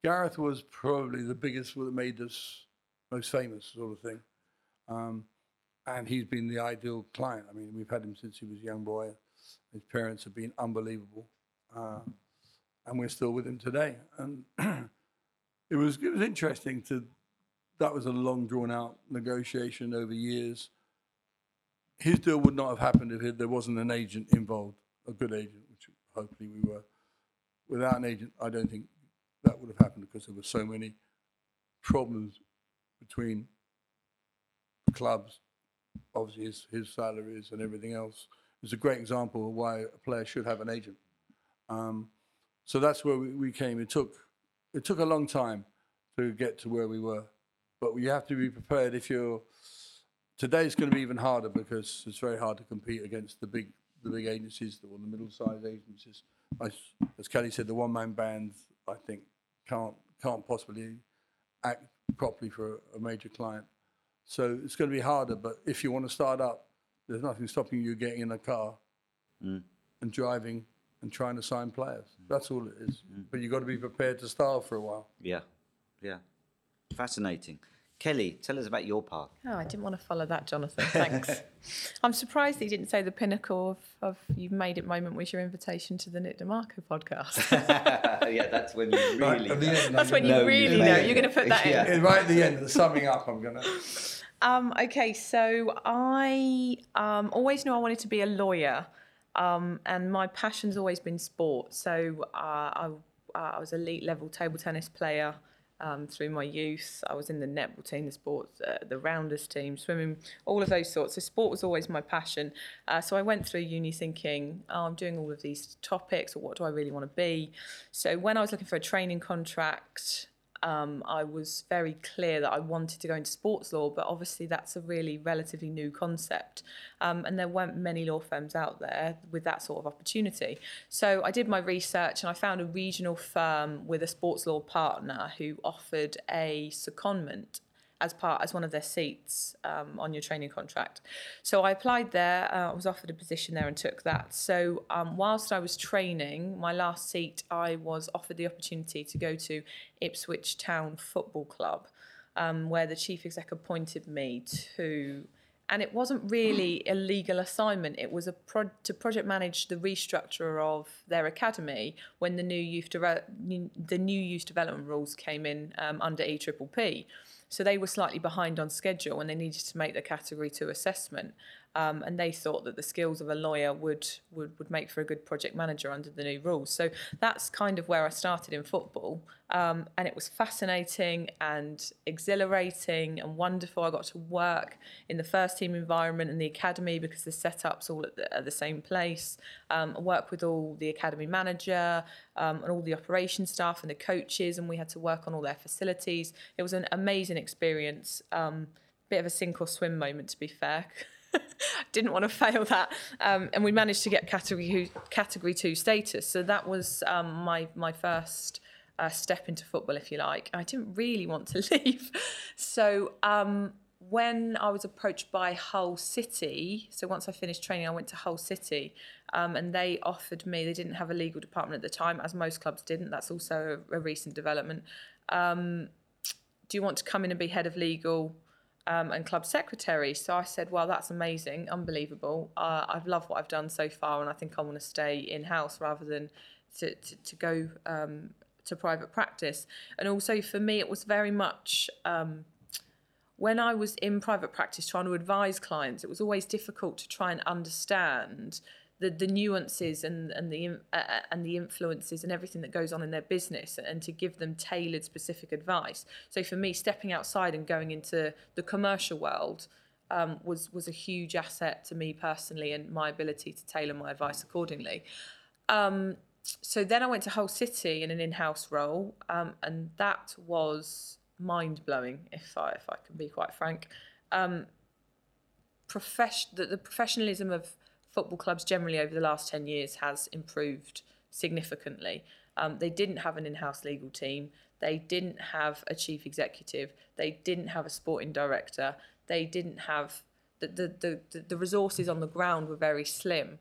Gareth was probably the biggest that made us most famous, sort of thing. Um, and he's been the ideal client. I mean, we've had him since he was a young boy. His parents have been unbelievable, uh, and we're still with him today. And *clears throat* it was it was interesting to. That was a long drawn out negotiation over years. His deal would not have happened if there wasn't an agent involved, a good agent, which hopefully we were without an agent, I don't think that would have happened because there were so many problems between clubs, obviously his, his salaries and everything else. It's a great example of why a player should have an agent. Um, so that's where we, we came. It took it took a long time to get to where we were, but you have to be prepared. If you're today, it's going to be even harder because it's very hard to compete against the big the big agencies or the middle-sized agencies. I, as Kelly said, the one-man bands, I think can't can't possibly act properly for a major client. So it's going to be harder. But if you want to start up, there's nothing stopping you getting in a car mm. and driving and trying to sign players. Mm. That's all it is. Mm. But you've got to be prepared to starve for a while. Yeah, yeah. Fascinating. Kelly, tell us about your path. Oh, I didn't want to follow that, Jonathan. Thanks. *laughs* I'm surprised that you didn't say the pinnacle of, of you've made it moment was your invitation to the Nick De Marco podcast. *laughs* yeah, that's when you really. At the end, That's when you gonna- really know. You're going to put that Yeah. in. Right at the end, the summing up, I'm going to. Um, okay, so I um, always knew I wanted to be a lawyer, um, and my passion's always been sport. So uh, I, uh, I was elite level table tennis player um, through my youth. I was in the netball team, the sports, uh, the rounders team, swimming, all of those sorts. So sport was always my passion. Uh, so I went through uni thinking, oh, I'm doing all of these topics, or what do I really want to be? So when I was looking for a training contract, um, I was very clear that I wanted to go into sports law, but obviously that's a really relatively new concept. Um, and there weren't many law firms out there with that sort of opportunity. So I did my research and I found a regional firm with a sports law partner who offered a secondment as part as one of their seats um, on your training contract. So I applied there. Uh, I was offered a position there and took that. So um, whilst I was training, my last seat, I was offered the opportunity to go to Ipswich Town Football Club, um, where the chief exec appointed me to. And it wasn't really a legal assignment. It was a pro- to project manage the restructure of their academy when the new youth de- the new youth development rules came in um, under EPPP. So they were slightly behind on schedule and they needed to make the category two assessment. Um, and they thought that the skills of a lawyer would, would would make for a good project manager under the new rules. So that's kind of where I started in football, um, and it was fascinating and exhilarating and wonderful. I got to work in the first team environment and the academy because the setups all at the, at the same place. Um, I with all the academy manager um, and all the operation staff and the coaches, and we had to work on all their facilities. It was an amazing experience. Um, bit of a sink or swim moment, to be fair. *laughs* *laughs* Didn't want to fail that, um, and we managed to get category category two status. So that was um, my my first uh, step into football, if you like. I didn't really want to *laughs* leave, so um, when I was approached by Hull City, so once I finished training, I went to Hull City, um, and they offered me. They didn't have a legal department at the time, as most clubs didn't. That's also a, a recent development. Um, do you want to come in and be head of legal? Um, and club secretary. So I said, well, that's amazing, unbelievable. Uh, I've loved what I've done so far, and I think I want to stay in house rather than to, to, to go um, to private practice. And also for me, it was very much. Um, when I was in private practice trying to advise clients, it was always difficult to try and understand the, the nuances and and the uh, and the influences and everything that goes on in their business and to give them tailored specific advice. So for me, stepping outside and going into the commercial world um, was was a huge asset to me personally and my ability to tailor my advice accordingly. Um, so then I went to Hull City in an in-house role, um, and that was mind blowing, if I if I can be quite frank. Um, profess- the, the professionalism of football clubs generally over the last ten years has improved significantly. Um, they didn't have an in-house legal team. They didn't have a chief executive. They didn't have a sporting director. They didn't have the the the, the resources on the ground were very slim.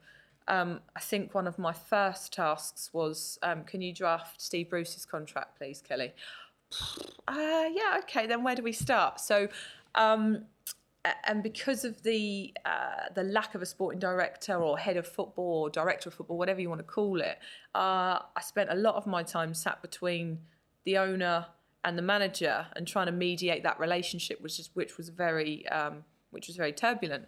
Um, I think one of my first tasks was, um, can you draft Steve Bruce's contract, please, Kelly? *sighs* Uh, yeah, okay. Then where do we start? So, um, and because of the uh, the lack of a sporting director or head of football or director of football, whatever you want to call it, uh, I spent a lot of my time sat between the owner and the manager and trying to mediate that relationship, which is which was very um, which was very turbulent.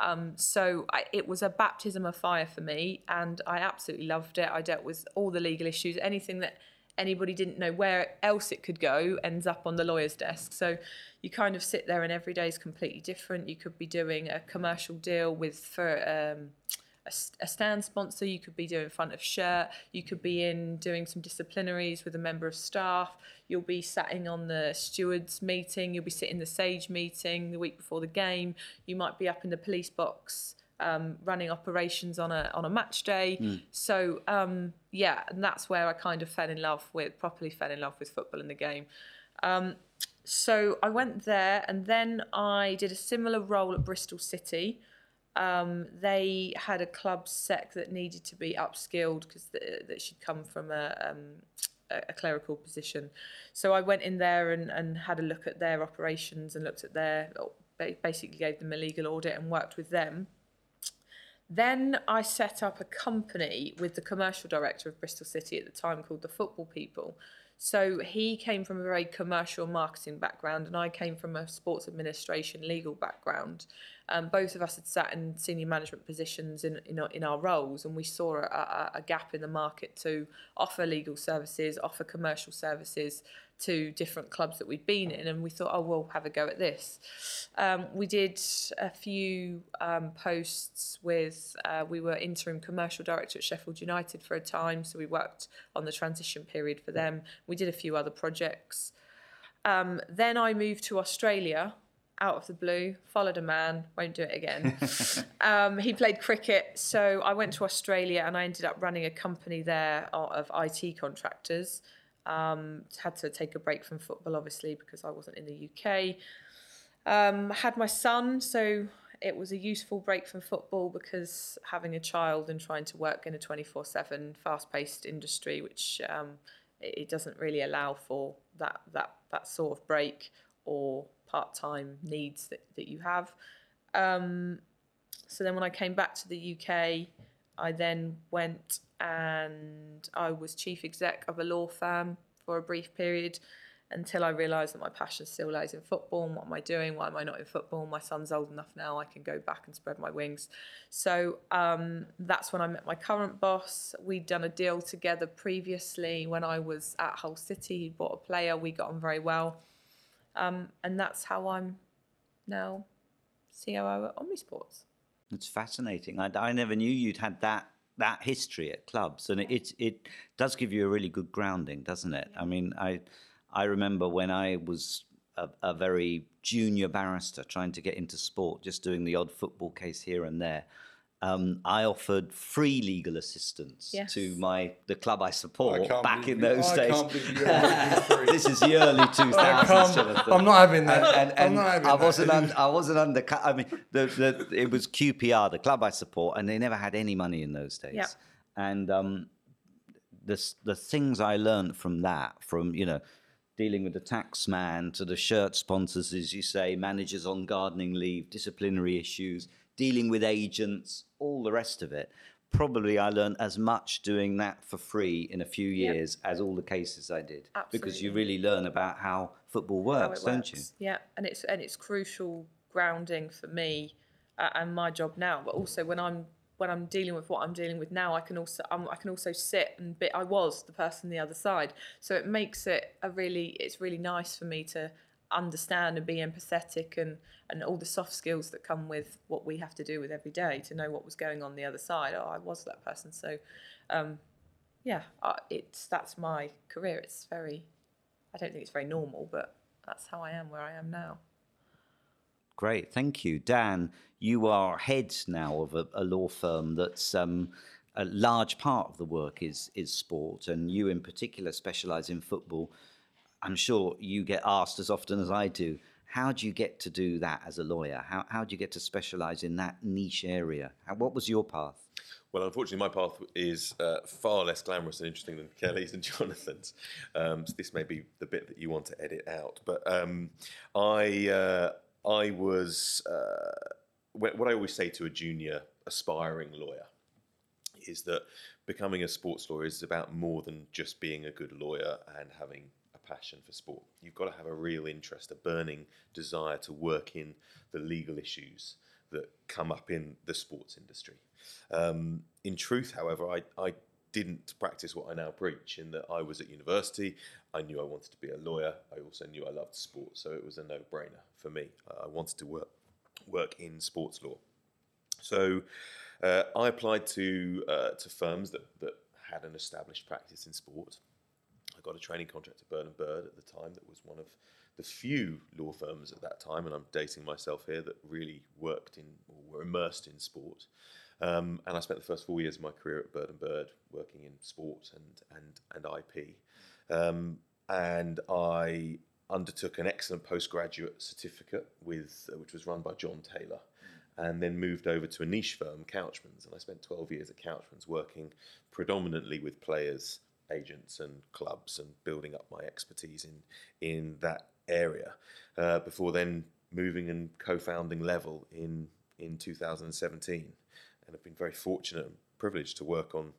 Um, so I, it was a baptism of fire for me, and I absolutely loved it. I dealt with all the legal issues, anything that anybody didn't know where else it could go ends up on the lawyer's desk. So you kind of sit there, and every day is completely different. You could be doing a commercial deal with for. Um, a, a, stand sponsor, you could be doing front of shirt, you could be in doing some disciplinaries with a member of staff, you'll be sitting on the stewards meeting, you'll be sitting the SAGE meeting the week before the game, you might be up in the police box um, running operations on a on a match day. Mm. So um, yeah, and that's where I kind of fell in love with properly fell in love with football and the game. Um, so I went there, and then I did a similar role at Bristol City. Um, they had a club sec that needed to be upskilled because that she'd come from a, um, a, clerical position. So I went in there and, and had a look at their operations and looked at their, basically gave them a legal audit and worked with them. Then I set up a company with the commercial director of Bristol City at the time called the Football People. So he came from a very commercial marketing background, and I came from a sports administration legal background. Um, both of us had sat in senior management positions in in our, in our roles, and we saw a, a, gap in the market to offer legal services, offer commercial services to different clubs that we'd been in, and we thought, oh, we'll have a go at this. Um, we did a few um, posts with, uh, we were interim commercial director at Sheffield United for a time, so we worked on the transition period for them. We did a few other projects. Um, then I moved to Australia out of the blue, followed a man, won't do it again. *laughs* um, he played cricket, so I went to Australia and I ended up running a company there of IT contractors. Um, had to take a break from football, obviously, because I wasn't in the UK. Um, had my son, so it was a useful break from football because having a child and trying to work in a 24 7 fast paced industry, which um, it, it doesn't really allow for that, that, that sort of break or part time needs that, that you have. Um, so then when I came back to the UK, I then went and I was chief exec of a law firm for a brief period until I realised that my passion still lies in football. And what am I doing? Why am I not in football? My son's old enough now; I can go back and spread my wings. So um, that's when I met my current boss. We'd done a deal together previously when I was at Hull City. He bought a player. We got on very well. Um, and that's how I'm now COO at Omnisports. It's fascinating. I, I never knew you'd had that that history at clubs, and it, it, it does give you a really good grounding, doesn't it? I mean, I I remember when I was a, a, very junior barrister trying to get into sport, just doing the odd football case here and there um, I offered free legal assistance yes. to my the club I support I back in those days. *laughs* this is the early 2000s. I'm not having that. And, and, and having I wasn't un, I wasn't undercut. I mean, the, the, it was QPR, the club I support, and they never had any money in those days. Yeah. And um, the the things I learned from that, from you know dealing with the tax man to the shirt sponsors, as you say, managers on gardening leave, disciplinary issues, dealing with agents, all the rest of it. Probably I learned as much doing that for free in a few years yep. as all the cases I did. Absolutely. Because you really learn about how football works, how don't you? Yeah, and it's and it's crucial grounding for me uh, and my job now. But also when I'm when I'm dealing with what I'm dealing with now, I can also um, I can also sit and be I was the person the other side. So it makes it a really it's really nice for me to understand and be empathetic and and all the soft skills that come with what we have to do with every day to know what was going on the other side. Oh, I was that person. So, um, yeah, uh, it's that's my career. It's very, I don't think it's very normal, but that's how I am where I am now. Great, thank you, Dan. You are head now of a, a law firm that's um, a large part of the work is is sport, and you in particular specialise in football. I'm sure you get asked as often as I do. How do you get to do that as a lawyer? How how do you get to specialise in that niche area? How, what was your path? Well, unfortunately, my path is uh, far less glamorous and interesting than Kelly's and *laughs* Jonathan's. Um, so this may be the bit that you want to edit out. But um, I, uh, I was uh, what I always say to a junior aspiring lawyer is that becoming a sports lawyer is about more than just being a good lawyer and having passion for sport. You've got to have a real interest, a burning desire to work in the legal issues that come up in the sports industry. Um, in truth, however, I, I didn't practice what I now preach in that I was at university. I knew I wanted to be a lawyer. I also knew I loved sport, so it was a no-brainer for me. I wanted to work work in sports law. So uh, I applied to uh, to firms that, that had an established practice in sport. Got a training contract at Bird and Bird at the time that was one of the few law firms at that time, and I'm dating myself here, that really worked in or were immersed in sport. Um, and I spent the first four years of my career at Bird and Bird working in sport and and and IP. Um, and I undertook an excellent postgraduate certificate with uh, which was run by John Taylor. And then moved over to a niche firm, Couchman's, and I spent 12 years at Couchman's working predominantly with players, agents, and clubs, and building up my expertise in in that area. Uh, before then, moving and co-founding Level in in 2017 and I've been very fortunate and privileged to work on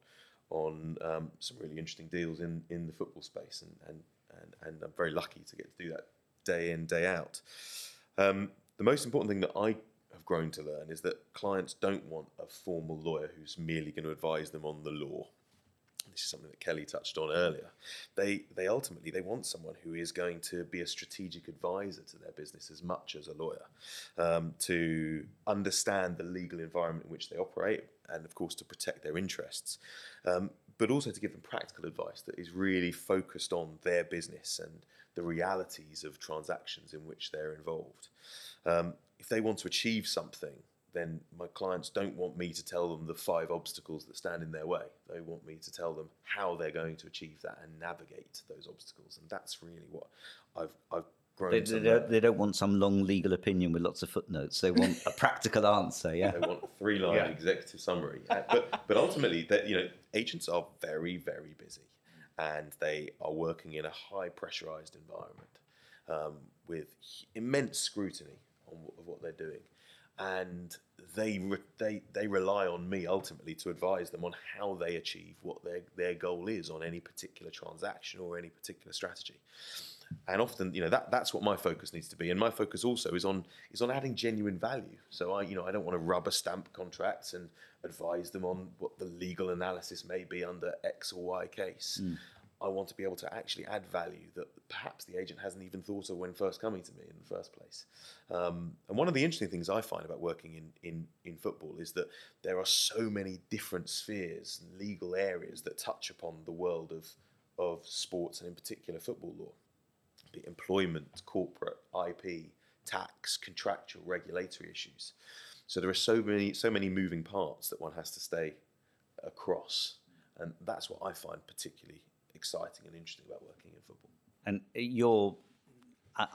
on um, some really interesting deals in, in the football space, and, and, and, and I'm very lucky to get to do that day in, day out. Um, the most important thing that I have grown to learn is that clients don't want a formal lawyer who's merely going to advise them on the law this is something that Kelly touched on earlier. They they ultimately they want someone who is going to be a strategic advisor to their business as much as a lawyer, um, to understand the legal environment in which they operate, and of course to protect their interests, um, but also to give them practical advice that is really focused on their business and the realities of transactions in which they're involved. Um, if they want to achieve something then my clients don't want me to tell them the five obstacles that stand in their way. They want me to tell them how they're going to achieve that and navigate those obstacles. And that's really what I've, I've grown they, to they, don't, they don't want some long legal opinion with lots of footnotes. They want a practical answer. Yeah. They want a three-line Yeah. executive summary. Uh, but, but ultimately, you know, agents are very, very busy, and they are working in a high pressurized environment um, with immense scrutiny on of what they're doing, and they re- they they rely on me ultimately to advise them on how they achieve what their their goal is on any particular transaction or any particular strategy. And often, you know, that that's what my focus needs to be. And my focus also is on is on adding genuine value. So I, you know, I don't want to rubber stamp contracts and advise them on what the legal analysis may be under X or Y case. Hmm. I want to be able to actually add value that perhaps the agent hasn't even thought of when first coming to me in the first place. Um, and one of the interesting things I find about working in, in, in football is that there are so many different spheres legal areas that touch upon the world of, of sports and in particular football law. It employment, corporate, IP, tax, contractual, regulatory issues. So there are so many so many moving parts that one has to stay across, and that's what I find particularly exciting and interesting about working in football. And you're,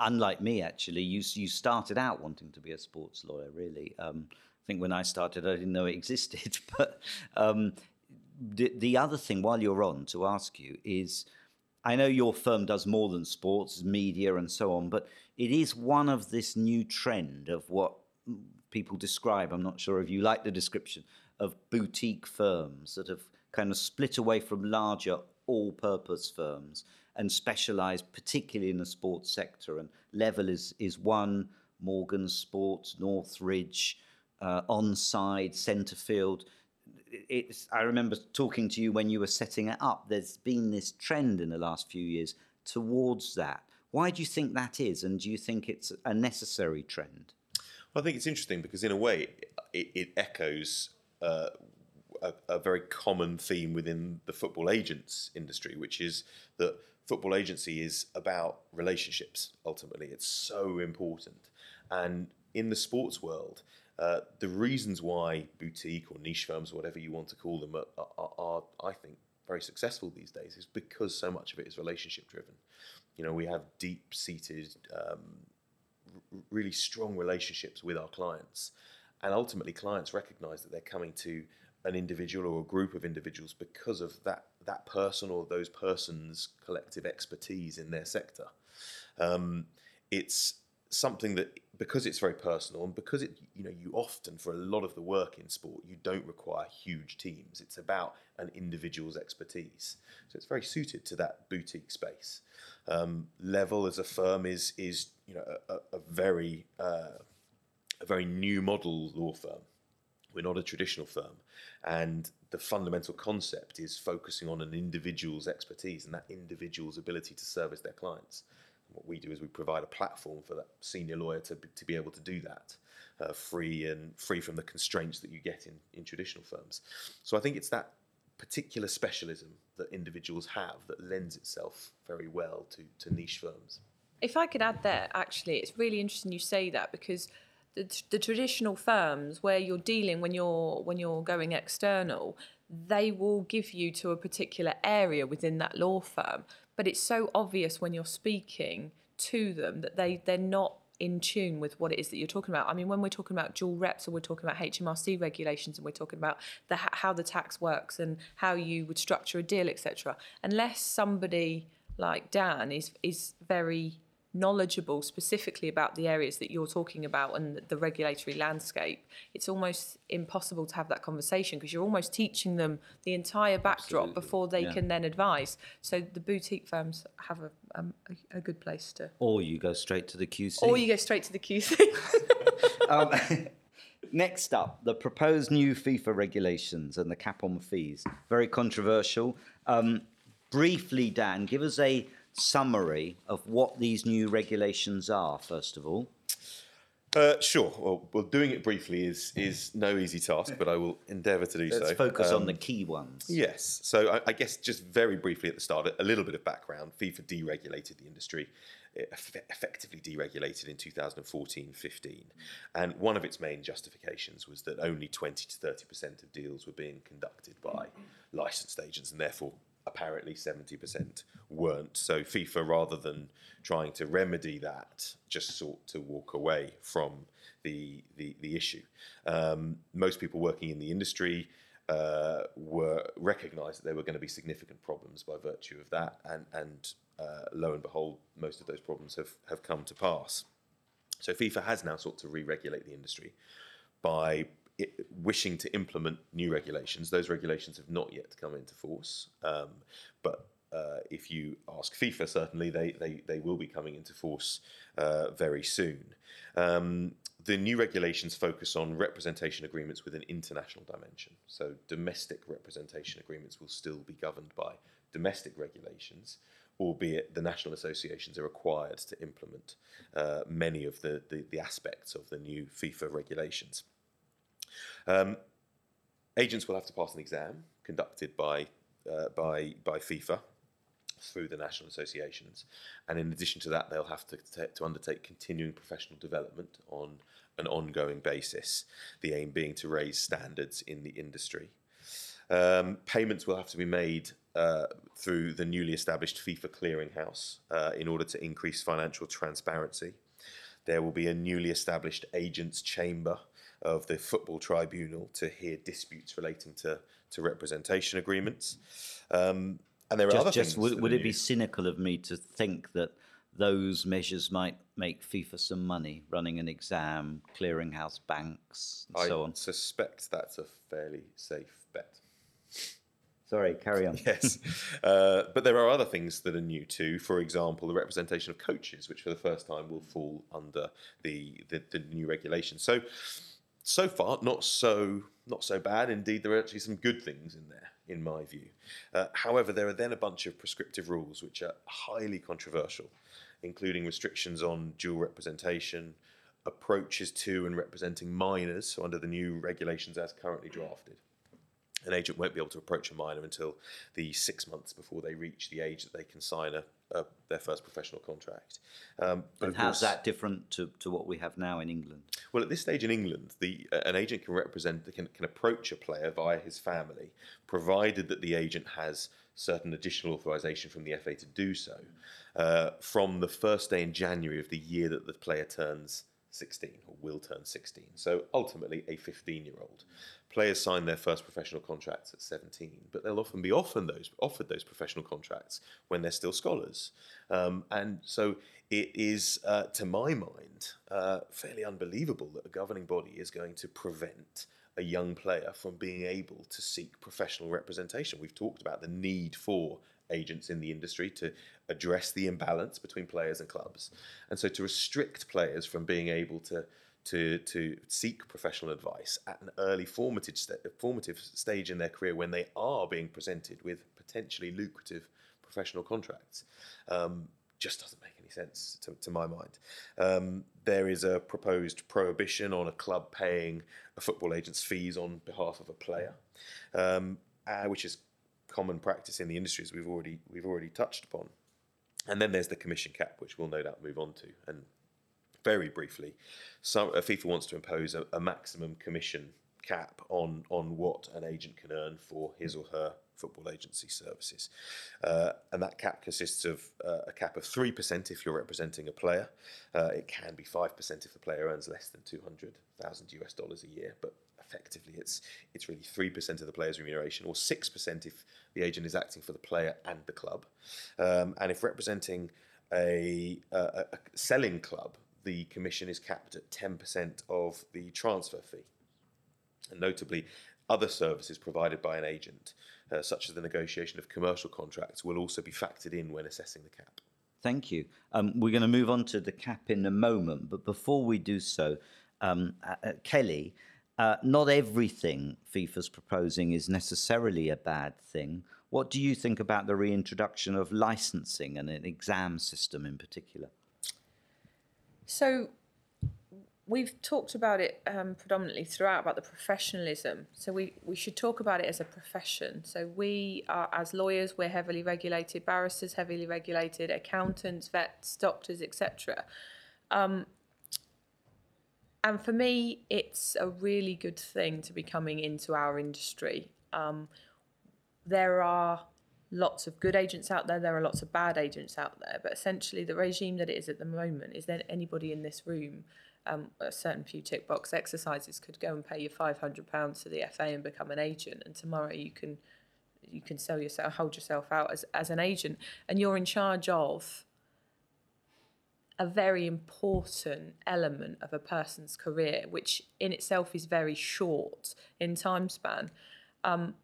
unlike me, actually, you, you started out wanting to be a sports lawyer, really. Um, I think when I started, I didn't know it *laughs* existed. But um, the, the other thing, while you're on, to ask you is I know your firm does more than sports, media, and so on, but it is one of this new trend of what people describe. I'm not sure if you like the description of boutique firms that have kind of split away from larger all purpose firms and specialize particularly in the sports sector. And Level is, is one, Morgan Sports, Northridge, uh, Onside, Centrefield. It's, I remember talking to you when you were setting it up. There's been this trend in the last few years towards that. Why do you think that is, and do you think it's a necessary trend? Well, I think it's interesting because, in a way, it, it echoes uh, a, a, very common theme within the football agents industry, which is that football agency is about relationships. Ultimately, it's so important, and in the sports world, uh, the reasons why boutique or niche firms, whatever you want to call them, are, are, are I think, very successful these days is because so much of it is relationship driven. You know, we have deep seated, um, r- really strong relationships with our clients. And ultimately, clients recognize that they're coming to an individual or a group of individuals because of that, that person or those persons' collective expertise in their sector. Um, it's something that because it's very personal and because it you know you often for a lot of the work in sport you don't require huge teams. It's about an individual's expertise. So it's very suited to that boutique space. Um, level as a firm is is you know a, a very uh, a very new model law firm we're not a traditional firm and the fundamental concept is focusing on an individual's expertise and that individual's ability to service their clients what we do is we provide a platform for that senior lawyer to be, to be able to do that, uh, free and free from the constraints that you get in, in traditional firms. So I think it's that particular specialism that individuals have that lends itself very well to, to niche firms. If I could add there, actually, it's really interesting you say that because the, the traditional firms where you're dealing when you're when you're going external, they will give you to a particular area within that law firm but it's so obvious when you're speaking to them that they they're not in tune with what it is that you're talking about. I mean, when we're talking about dual reps or we're talking about HMRC regulations and we're talking about the how the tax works and how you would structure a deal, etc. Unless somebody like Dan is is very knowledgeable specifically about the areas that you're talking about and the regulatory landscape, it's almost impossible to have that conversation because you're almost teaching them the entire backdrop Absolutely. before they yeah. can then advise. So the boutique firms have a, um, a, a, good place to. Or you go straight to the QC. Or you go straight to the QC. *laughs* um, *laughs* next up, the proposed new FIFA regulations and the cap on fees. Very controversial. Um, briefly, Dan, give us a summary of what these new regulations are, first of all? Uh, sure. Well, well, doing it briefly is is no easy task, but I will endeavour to do Let's so. Let's focus um, on the key ones. Yes. So I, I, guess just very briefly at the start, a little bit of background. FIFA deregulated the industry, effectively deregulated in 2014-15, and one of its main justifications was that only 20 to 30 percent of deals were being conducted by licensed agents, and therefore apparently 70% weren't. So FIFA, rather than trying to remedy that, just sought to walk away from the the, the issue. Um, most people working in the industry uh, were recognised that there were going to be significant problems by virtue of that, and and uh, lo and behold, most of those problems have have come to pass. So FIFA has now sought to re-regulate the industry by wishing to implement new regulations. Those regulations have not yet come into force, um, but uh, if you ask FIFA, certainly they, they, they will be coming into force uh, very soon. Um, the new regulations focus on representation agreements with an international dimension. So, domestic representation agreements will still be governed by domestic regulations, albeit the national associations are required to implement uh, many of the, the, the aspects of the new FIFA regulations. Um, agents will have to pass an exam conducted by uh, by by FIFA through the national associations, and in addition to that, they'll have to t- to undertake continuing professional development on an ongoing basis. The aim being to raise standards in the industry. Um, payments will have to be made uh, through the newly established FIFA clearinghouse uh, in order to increase financial transparency. There will be a newly established agents chamber of the Football Tribunal to hear disputes relating to, to representation agreements. Um, and there are just, other just, things. Would, would it be cynical of me to think that those measures might make FIFA some money, running an exam, clearinghouse banks, and I so on? I suspect that's a fairly safe bet. Sorry, carry on. *laughs* yes. Uh, but there are other things that are new too. For example, the representation of coaches, which for the first time will fall under the, the, the new regulation. So, so far not so not so bad. Indeed, there are actually some good things in there, in my view. Uh, however, there are then a bunch of prescriptive rules which are highly controversial including restrictions on dual representation, approaches to and representing minors, so under the new regulations as currently drafted. An agent won't be able to approach a minor until the six months before they reach the age that they can sign a, a their first professional contract. Um, and how's course, that different to, to what we have now in England? Well, at this stage in England, the uh, an agent can represent can, can approach a player via his family, provided that the agent has certain additional authorization from the FA to do so, uh, from the first day in January of the year that the player turns 16 or will turn 16. So ultimately, a 15 year old. Players sign their first professional contracts at 17, but they'll often be often those, offered those professional contracts when they're still scholars. Um, and so it is, uh, to my mind, uh, fairly unbelievable that a governing body is going to prevent a young player from being able to seek professional representation. We've talked about the need for agents in the industry to address the imbalance between players and clubs. And so to restrict players from being able to to, to seek professional advice at an early formative, st- formative stage in their career when they are being presented with potentially lucrative professional contracts um, just doesn't make any sense to, to my mind. Um, there is a proposed prohibition on a club paying a football agent's fees on behalf of a player, um, uh, which is common practice in the industry as we've already we've already touched upon. And then there's the commission cap, which we'll no doubt move on to. And very briefly, uh, FIFA wants to impose a, a, maximum commission cap on on what an agent can earn for his or her football agency services, uh, and that cap consists of uh, a cap of three percent if you're representing a player. Uh, it can be five percent if the player earns less than two hundred thousand US dollars a year, but effectively it's it's really three percent of the player's remuneration, or six percent if the agent is acting for the player and the club, um, and if representing a, a, a, selling club, the commission is capped at ten percent of the transfer fee, and notably. Other services provided by an agent, uh, such as the negotiation of commercial contracts, will also be factored in when assessing the cap. Thank you. Um, we're going to move on to the cap in a moment, but before we do so, um, uh, uh Kelly, uh, not everything FIFA's proposing is necessarily a bad thing. What do you think about the reintroduction of licensing and an exam system in particular? So, we've talked about it um, predominantly throughout about the professionalism. So we, we should talk about it as a profession. So we are, as lawyers, we're heavily regulated, barristers heavily regulated, accountants, vets, doctors, etc. Um, and for me, it's a really good thing to be coming into our industry. Um, there are lots of good agents out there, there are lots of bad agents out there, but essentially, the regime that it is at the moment is that anybody in this room. Um, a certain few tick box exercises could go and pay you five hundred pounds to the FA and become an agent, and tomorrow you can you can sell yourself, hold yourself out as as an agent, and you're in charge of a very important element of a person's career, which in itself is very short in time span. Um,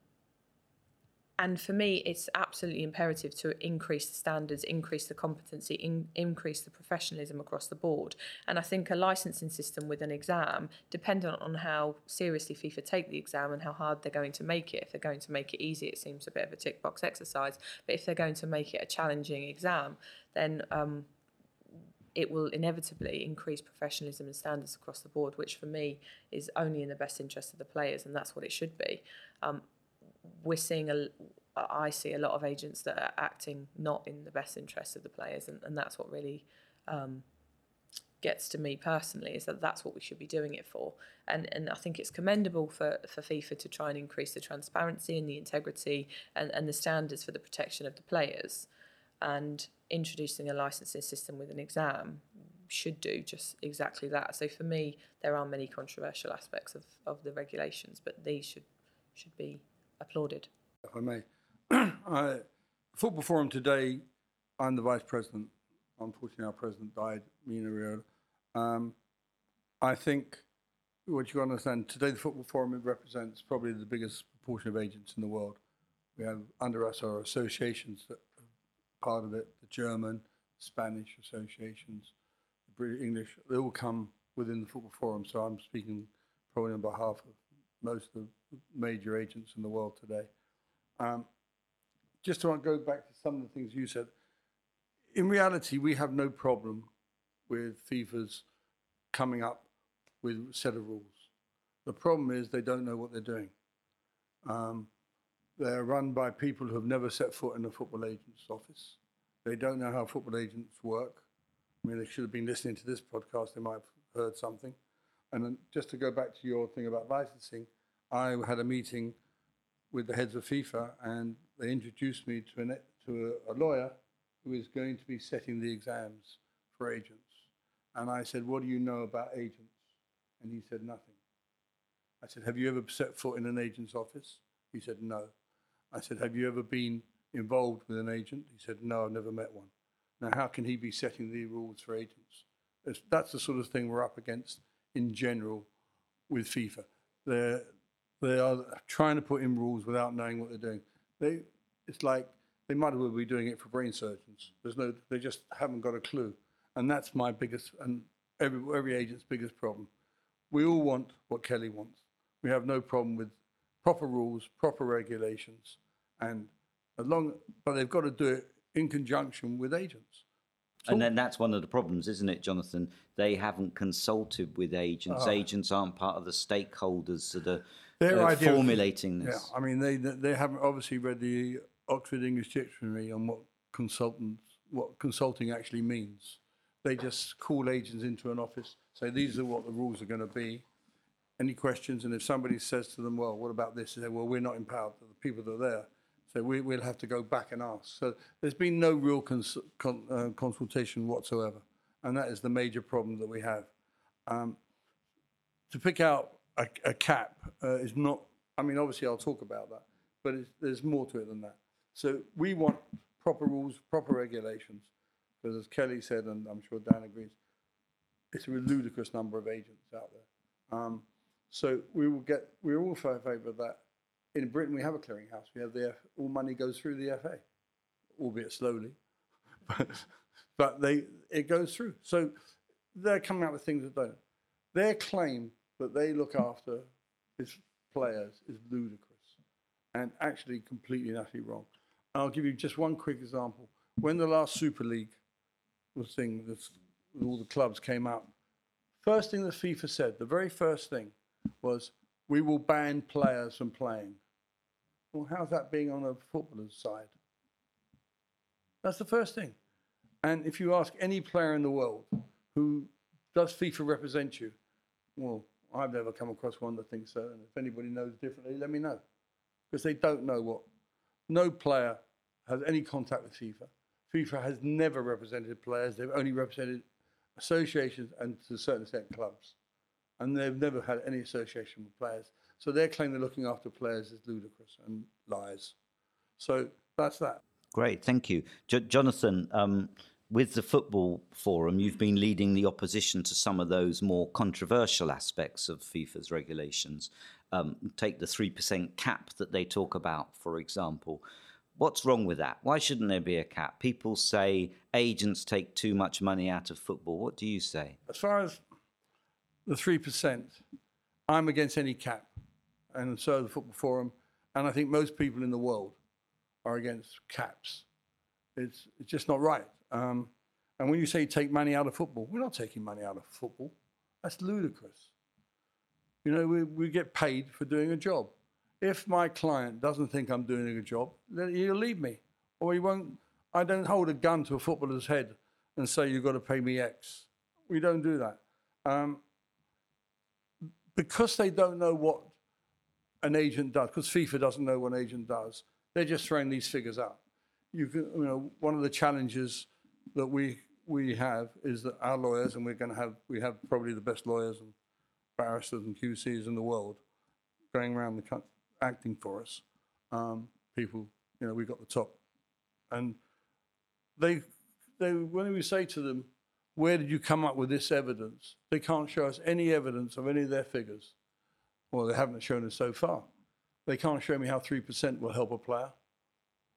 and for me, it's absolutely imperative to increase the standards, increase the competency, in, increase the professionalism across the board. And I think a licensing system with an exam, dependent on how seriously FIFA take the exam and how hard they're going to make it. If they're going to make it easy, it seems a bit of a tick box exercise. But if they're going to make it a challenging exam, then um, it will inevitably increase professionalism and standards across the board, which for me is only in the best interest of the players, and that's what it should be. Um, we're seeing a, I see a lot of agents that are acting not in the best interest of the players, and, and that's what really um, gets to me personally is that that's what we should be doing it for. And and I think it's commendable for, for FIFA to try and increase the transparency and the integrity and, and the standards for the protection of the players. And introducing a licensing system with an exam should do just exactly that. So for me, there are many controversial aspects of, of the regulations, but these should should be applauded. If I may, I, *clears throat* Football Forum today, I'm the vice president. Unfortunately, our president died, Mino Raiola. Um, I think what you understand today, the Football Forum represents probably the biggest proportion of agents in the world. We have under us our associations that part of it, the German, Spanish associations, the British English, they all come within the Football Forum. So I'm speaking probably on behalf of most of the major agents in the world today. Um, just to go back to some of the things you said, in reality, we have no problem with FIFA's coming up with a set of rules. The problem is they don't know what they're doing. Um, they're run by people who have never set foot in a football agent's office. They don't know how football agents work. I mean, they should have been listening to this podcast. They might have heard something. And just to go back to your thing about licensing, I had a meeting with the heads of FIFA, and they introduced me to, an, to a, a lawyer who is going to be setting the exams for agents. And I said, What do you know about agents? And he said, Nothing. I said, Have you ever set foot in an agent's office? He said, No. I said, Have you ever been involved with an agent? He said, No, I've never met one. Now, how can he be setting the rules for agents? That's, the sort of thing we're up against in general with FIFA. They're, they are trying to put in rules without knowing what they're doing. They, it's like they might as well be doing it for brain surgeons. There's no, they just haven't got a clue, and that's my biggest and every every agent's biggest problem. We all want what Kelly wants. We have no problem with proper rules, proper regulations, and as long, but they've got to do it in conjunction with agents. And then that's one of the problems, isn't it, Jonathan? They haven't consulted with agents. Ah. agents aren't part of the stakeholders that are Their uh, idea of- formulating Yeah, this. I mean, they they haven't obviously read the Oxford English Dictionary on what consultants, what consulting actually means. They just call agents into an office, say these are what the rules are going to be. Any questions? And if somebody says to them, "Well, what about this?" They say, "Well, we're not empowered." The people that are there, so we, we'll have to go back and ask. So there's been no real cons- con- uh, consultation whatsoever, and that is the major problem that we have. Um, to pick out a, a cap uh, is not. I mean, obviously, I'll talk about that, but there's more to it than that. So we want proper rules, proper regulations, because as Kelly said, and I'm sure Dan agrees, it's a ludicrous number of agents out there. Um, so we will get. We're all in favour of that. In Britain, we have a clearinghouse. We have the all money goes through the FA, albeit slowly, *laughs* but, but they it goes through. So they're coming out with things that don't. Their claim that they look after its players is ludicrous and actually completely and utterly wrong. I'll give you just one quick example. When the last Super League was thing, this, all the clubs came out, first thing that FIFA said, the very first thing was, we will ban players from playing. Well, how's that being on a footballer's side? That's the first thing. And if you ask any player in the world who does FIFA represent you, well, I've never come across one that thinks so. And if anybody knows differently, let me know. Because they don't know what. No player has any contact with FIFA. FIFA has never represented players. They've only represented associations and to a certain extent clubs. And they've never had any association with players. So their claim they're looking after players is ludicrous and lies. So that's that. Great, thank you. Jo- Jonathan, um, with the Football Forum, you've been leading the opposition to some of those more controversial aspects of FIFA's regulations. Um, take the 3% cap that they talk about, for example. What's wrong with that? Why shouldn't there be a cap? People say agents take too much money out of football. What do you say? As far as the 3%, I'm against any cap. And so the Football Forum, and I think most people in the world are against caps. It's, it's just not right. Um, and when you say take money out of football, we're not taking money out of football. That's ludicrous. You know, we, we get paid for doing a job. If my client doesn't think I'm doing a good job, then he'll leave me. Or he won't. I don't hold a gun to a footballer's head and say, you've got to pay me X. We don't do that. Um, because they don't know what an agent does, because FIFA doesn't know what an agent does, they're just throwing these figures out. You can, you know, one of the challenges that we we have is that our lawyers, and we're going to have, we have probably the best lawyers and barristers and QCs in the world going around the country acting for us. Um, people, you know, we've got the top, and they, they when we say to them, where did you come up with this evidence? They can't show us any evidence of any of their figures. Well, they haven't shown us so far. They can't show me how 3% will help a player.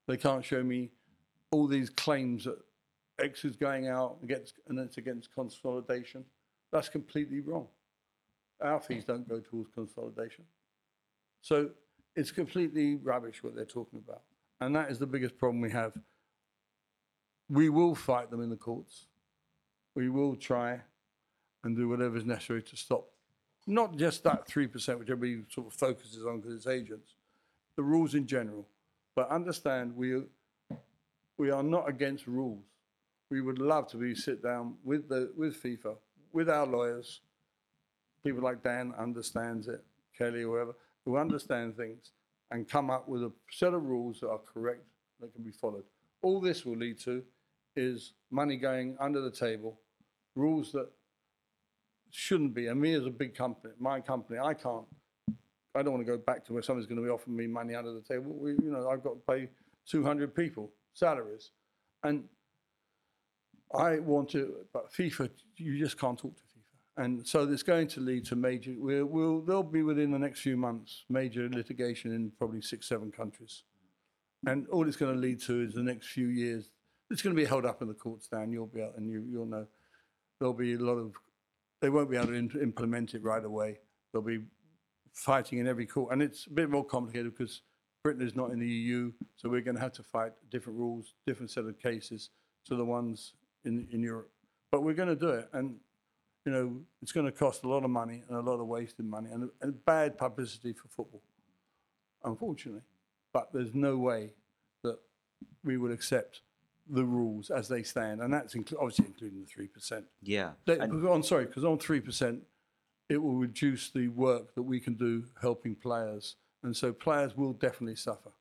They can't show me all these claims that X is going out against, and it's against consolidation. That's completely wrong. Our fees don't go towards consolidation. So it's completely rubbish what they're talking about. And that is the biggest problem we have. we will fight them in the courts. We will try and do whatever is necessary to stop not just that 3%, which everybody sort of focuses on because it's agents, the rules in general. But understand we, we are not against rules. We would love to be sit down with, the, with FIFA, with our lawyers, people like Dan understands it, Kelly, whoever, who understand things and come up with a set of rules that are correct, that can be followed. All this will lead to is money going under the table, rules that shouldn't be. And me as a big company, my company, I can't. I don't want to go back to where somebody's going to be offering me money under the table. We, you know, I've got to pay 200 people salaries, and I want to. But FIFA, you just can't talk to FIFA, and so it's going to lead to major. We'll, we'll there'll be within the next few months major litigation in probably six, seven countries, and all it's going to lead to is the next few years. It's going to be held up in the courts, Dan. You'll be out, and you, you'll know there'll be a lot of they won't be able to in- implement it right away. They'll be fighting in every court, and it's a bit more complicated because Britain is not in the EU, so we're going to have to fight different rules, different set of cases to the ones in in Europe. But we're going to do it, and you know it's going to cost a lot of money and a lot of wasted money and, and bad publicity for football, unfortunately. But there's no way that we would accept the rules as they stand, and that's inclu- obviously including the three percent. Yeah. They, And- on sorry, because on three percent, it will reduce the work that we can do helping players, and so players will definitely suffer.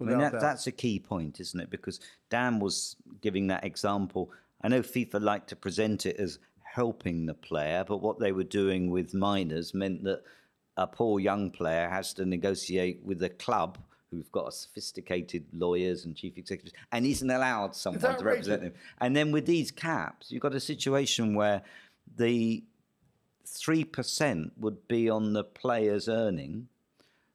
I mean, that, that's a key point, isn't it? Because Dan was giving that example. I know FIFA like to present it as helping the player, but what they were doing with minors meant that a poor young player has to negotiate with a club who've got sophisticated lawyers and chief executives and isn't allowed someone to represent them. And then with these caps, you've got a situation where the 3% would be on the player's earning.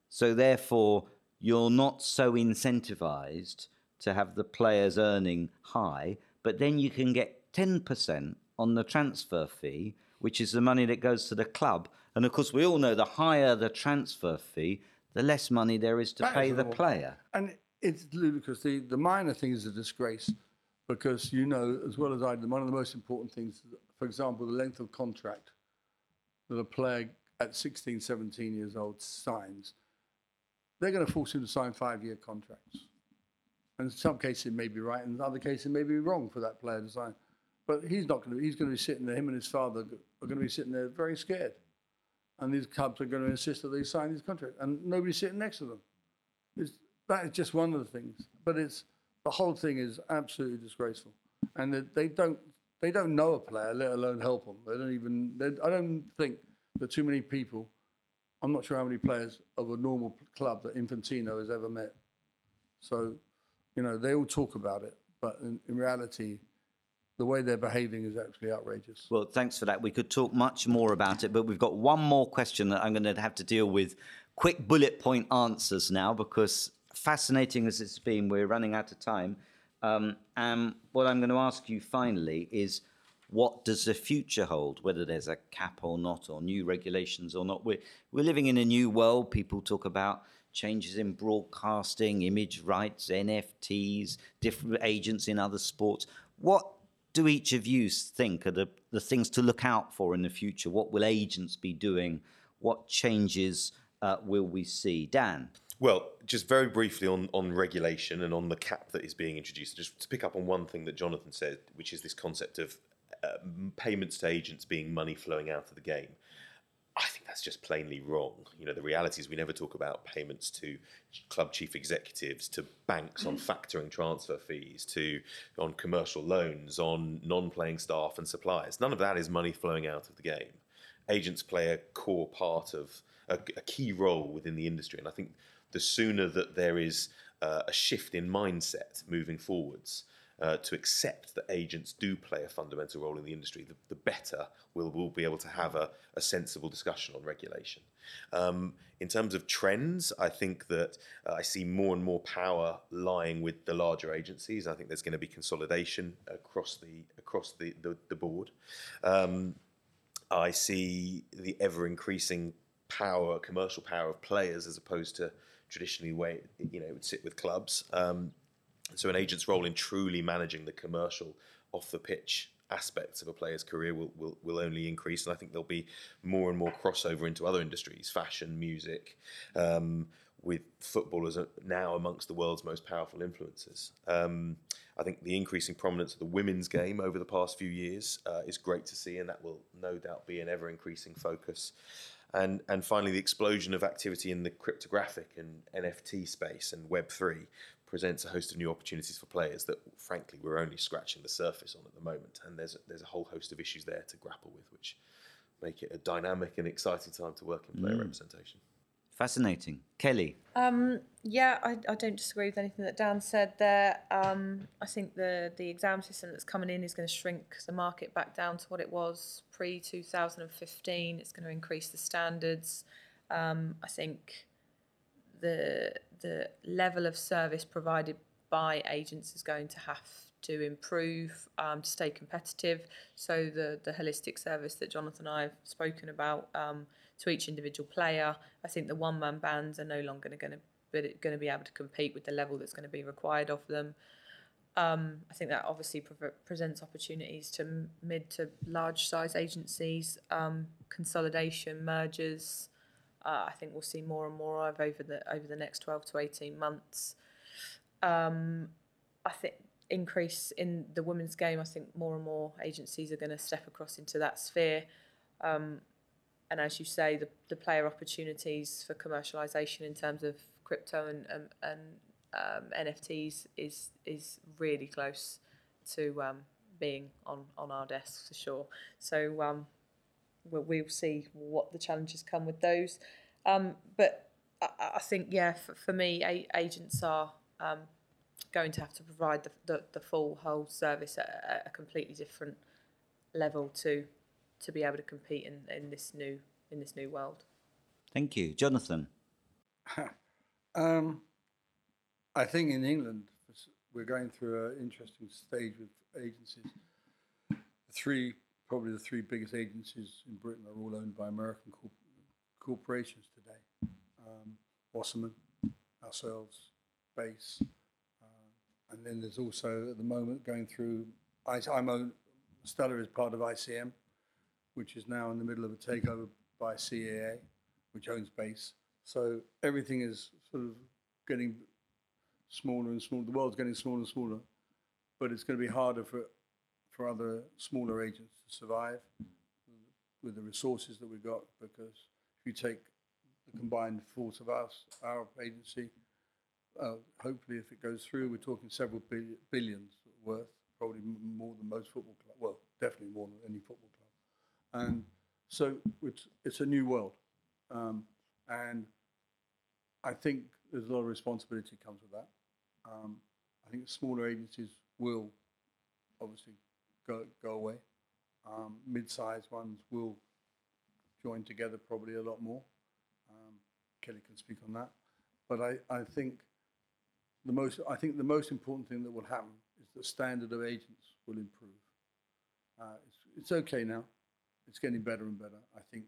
So therefore, you're not so incentivized to have the players earning high, but then you can get 10% on the transfer fee, which is the money that goes to the club. And of course, we all know the higher the transfer fee, the less money there is to That pay is the player. And it's ludicrous. The, the minor thing is a disgrace because you know as well as I do, one of the most important things, for example, the length of contract that a player at 16, 17 years old signs, they're going to force him to sign five year contracts. And in some cases it may be right, and in other cases it may be wrong for that player to sign. But he's not going to, he's going to be sitting there, him and his father are going to be sitting there very scared. And these clubs are going to insist that they sign these contracts, and nobody's sitting next to them. It's, that is just one of the things. But it's the whole thing is absolutely disgraceful, and that they don't they don't know a player, let alone help them. They don't even. They, I don't think that too many people. I'm not sure how many players of a normal club that Infantino has ever met. So, you know, they all talk about it, but in, in reality, the way they're behaving is actually outrageous. Well, thanks for that. We could talk much more about it, but we've got one more question that I'm going to have to deal with. Quick bullet point answers now, because fascinating as it's been, we're running out of time. Um, and what I'm going to ask you finally is what does the future hold, whether there's a cap or not, or new regulations or not? We're, we're living in a new world. People talk about changes in broadcasting, image rights, NFTs, different agents in other sports. What do each of you think are the, the things to look out for in the future? What will agents be doing? What changes uh, will we see? Dan? Well, just very briefly on, on regulation and on the cap that is being introduced, just to pick up on one thing that Jonathan said, which is this concept of uh, payments to agents being money flowing out of the game. I think that's just plainly wrong. You know, the reality is we never talk about payments to club chief executives, to banks on factoring transfer fees, to on commercial loans, on non-playing staff and suppliers. None of that is money flowing out of the game. Agents play a core part of a, a key role within the industry, and I think the sooner that there is uh, a shift in mindset moving forwards, uh, to accept that agents do play a fundamental role in the industry, the, the better we'll, we'll be able to have a, a sensible discussion on regulation. Um, in terms of trends, I think that uh, I see more and more power lying with the larger agencies. I think there's going to be consolidation across the across the the, the board. Um, I see the ever increasing power, commercial power of players as opposed to traditionally way you know it would sit with clubs. Um, So an agent's role in truly managing the commercial off the pitch aspects of a player's career will, will, will only increase. And I think there'll be more and more crossover into other industries, fashion, music, um, with footballers now amongst the world's most powerful influencers. Um, I think the increasing prominence of the women's game over the past few years uh, is great to see, and that will no doubt be an ever increasing focus. And, and finally, the explosion of activity in the cryptographic and NFT space and Web3 presents a host of new opportunities for players that, frankly, we're only scratching the surface on at the moment. And there's, there's a whole host of issues there to grapple with, which make it a dynamic and exciting time to work in player mm. representation. Fascinating. Kelly? Um, yeah, I, I, don't disagree with anything that Dan said there. Um, I think the, the exam system that's coming in is going to shrink the market back down to what it was pre 2015. It's going to increase the standards. Um, I think the the level of service provided by agents is going to have to improve um, to stay competitive. So the the holistic service that Jonathan and I have spoken about um, to each individual player, I think the one man bands are no longer going to going to be able to compete with the level that's going to be required of them. Um, I think that obviously pre- presents opportunities to mid to large size agencies, um, consolidation, mergers uh, I think we'll see more and more of over the over the next 12 to 18 months. Um, I think increase in the women's game. I think more and more agencies are going to step across into that sphere. Um, and as you say, the, the player opportunities for commercialization in terms of crypto and, and, and um, NFTs is is really close to um, being on, on our desks for sure. So um, we'll, we'll see what the challenges come with those. Um, but I, I, think, yeah, for, for me, a, agents are um, going to have to provide the, the, the full whole service at a, a, completely different level to to be able to compete in, in this new in this new world. Thank you, Jonathan. *laughs* um, I think in England we're going through an interesting stage with agencies. Three probably the three biggest agencies in Britain are all owned by American corp- corporations today. Um, Wasserman, ourselves, Base, uh, and then there's also at the moment going through. I, I'm own, Stellar is part of ICM, which is now in the middle of a takeover by CAA, which owns Base. So everything is sort of getting smaller and smaller. The world's getting smaller and smaller, but it's going to be harder for for other smaller agents to survive with the resources that we've got. Because if you take the combined force of us, our agency, uh, hopefully if it goes through, we're talking several billion, billions worth, probably more than most football clubs. Well, definitely more than any football club. And so it's, it's a new world. Um, and I think there's a lot of responsibility comes with that. Um, I think smaller agencies will obviously go, go away. Um, mid-sized ones will join together probably a lot more. Um, Kelly can speak on that. But I, I think the most I think the most important thing that will happen is the standard of agents will improve. Uh, it's, it's okay now. It's getting better and better. I think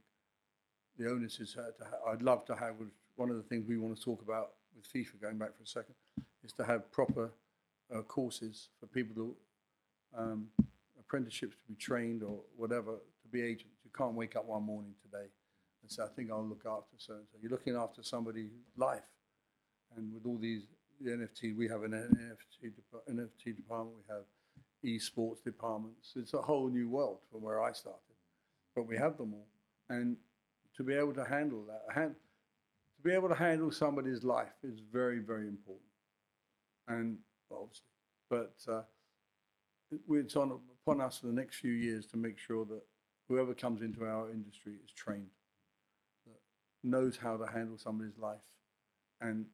the onus is to ha- I'd love to have one of the things we want to talk about with FIFA going back for a second is to have proper uh, courses for people to um, apprenticeships to be trained or whatever to be agents. You can't wake up one morning today and say, I think I'll look after so and so. You're looking after somebody's life. And with all these the NFT, we have an NFT, NFT department, we have esports departments. It's a whole new world from where I started. But we have them all. And to be able to handle that, hand, to be able to handle somebody's life is very, very important. And obviously, but uh, it's on upon us for the next few years to make sure that whoever comes into our industry is trained, that knows how to handle somebody's life, and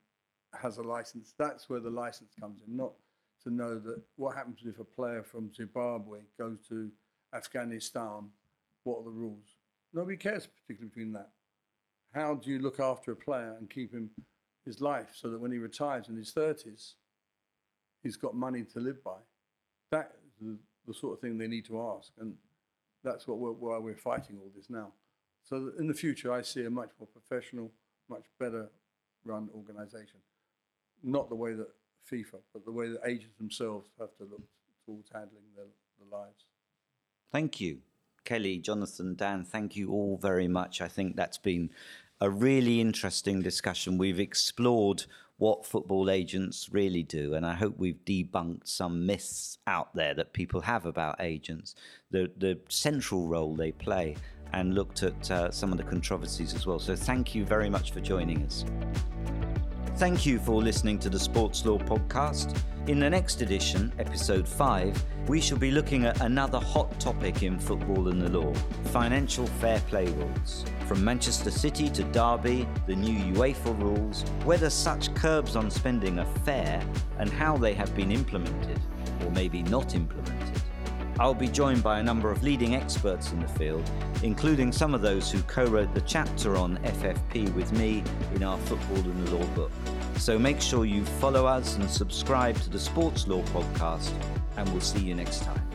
has a license. That's where the license comes in, not to know that what happens if a player from Zimbabwe goes to Afghanistan. What are the rules? Nobody cares particularly between that. How do you look after a player and keep him his life so that when he retires in his 30s, he's got money to live by? That the, the sort of thing they need to ask. And that's what we're, why we're fighting all this now. So in the future, I see a much more professional, much better run organisation. Not the way that FIFA, but the way that agents themselves have to look towards handling their, their lives. Thank you. Kelly, Jonathan, Dan, thank you all very much. I think that's been a really interesting discussion. We've explored what football agents really do, and I hope we've debunked some myths out there that people have about agents, the, the central role they play, and looked at uh, some of the controversies as well. So, thank you very much for joining us. Thank you for listening to the Sports Law Podcast. In the next edition, episode 5, we shall be looking at another hot topic in football and the law financial fair play rules. From Manchester City to Derby, the new UEFA rules, whether such curbs on spending are fair and how they have been implemented, or maybe not implemented. I'll be joined by a number of leading experts in the field, including some of those who co wrote the chapter on FFP with me in our Football and Law book. So make sure you follow us and subscribe to the Sports Law podcast, and we'll see you next time.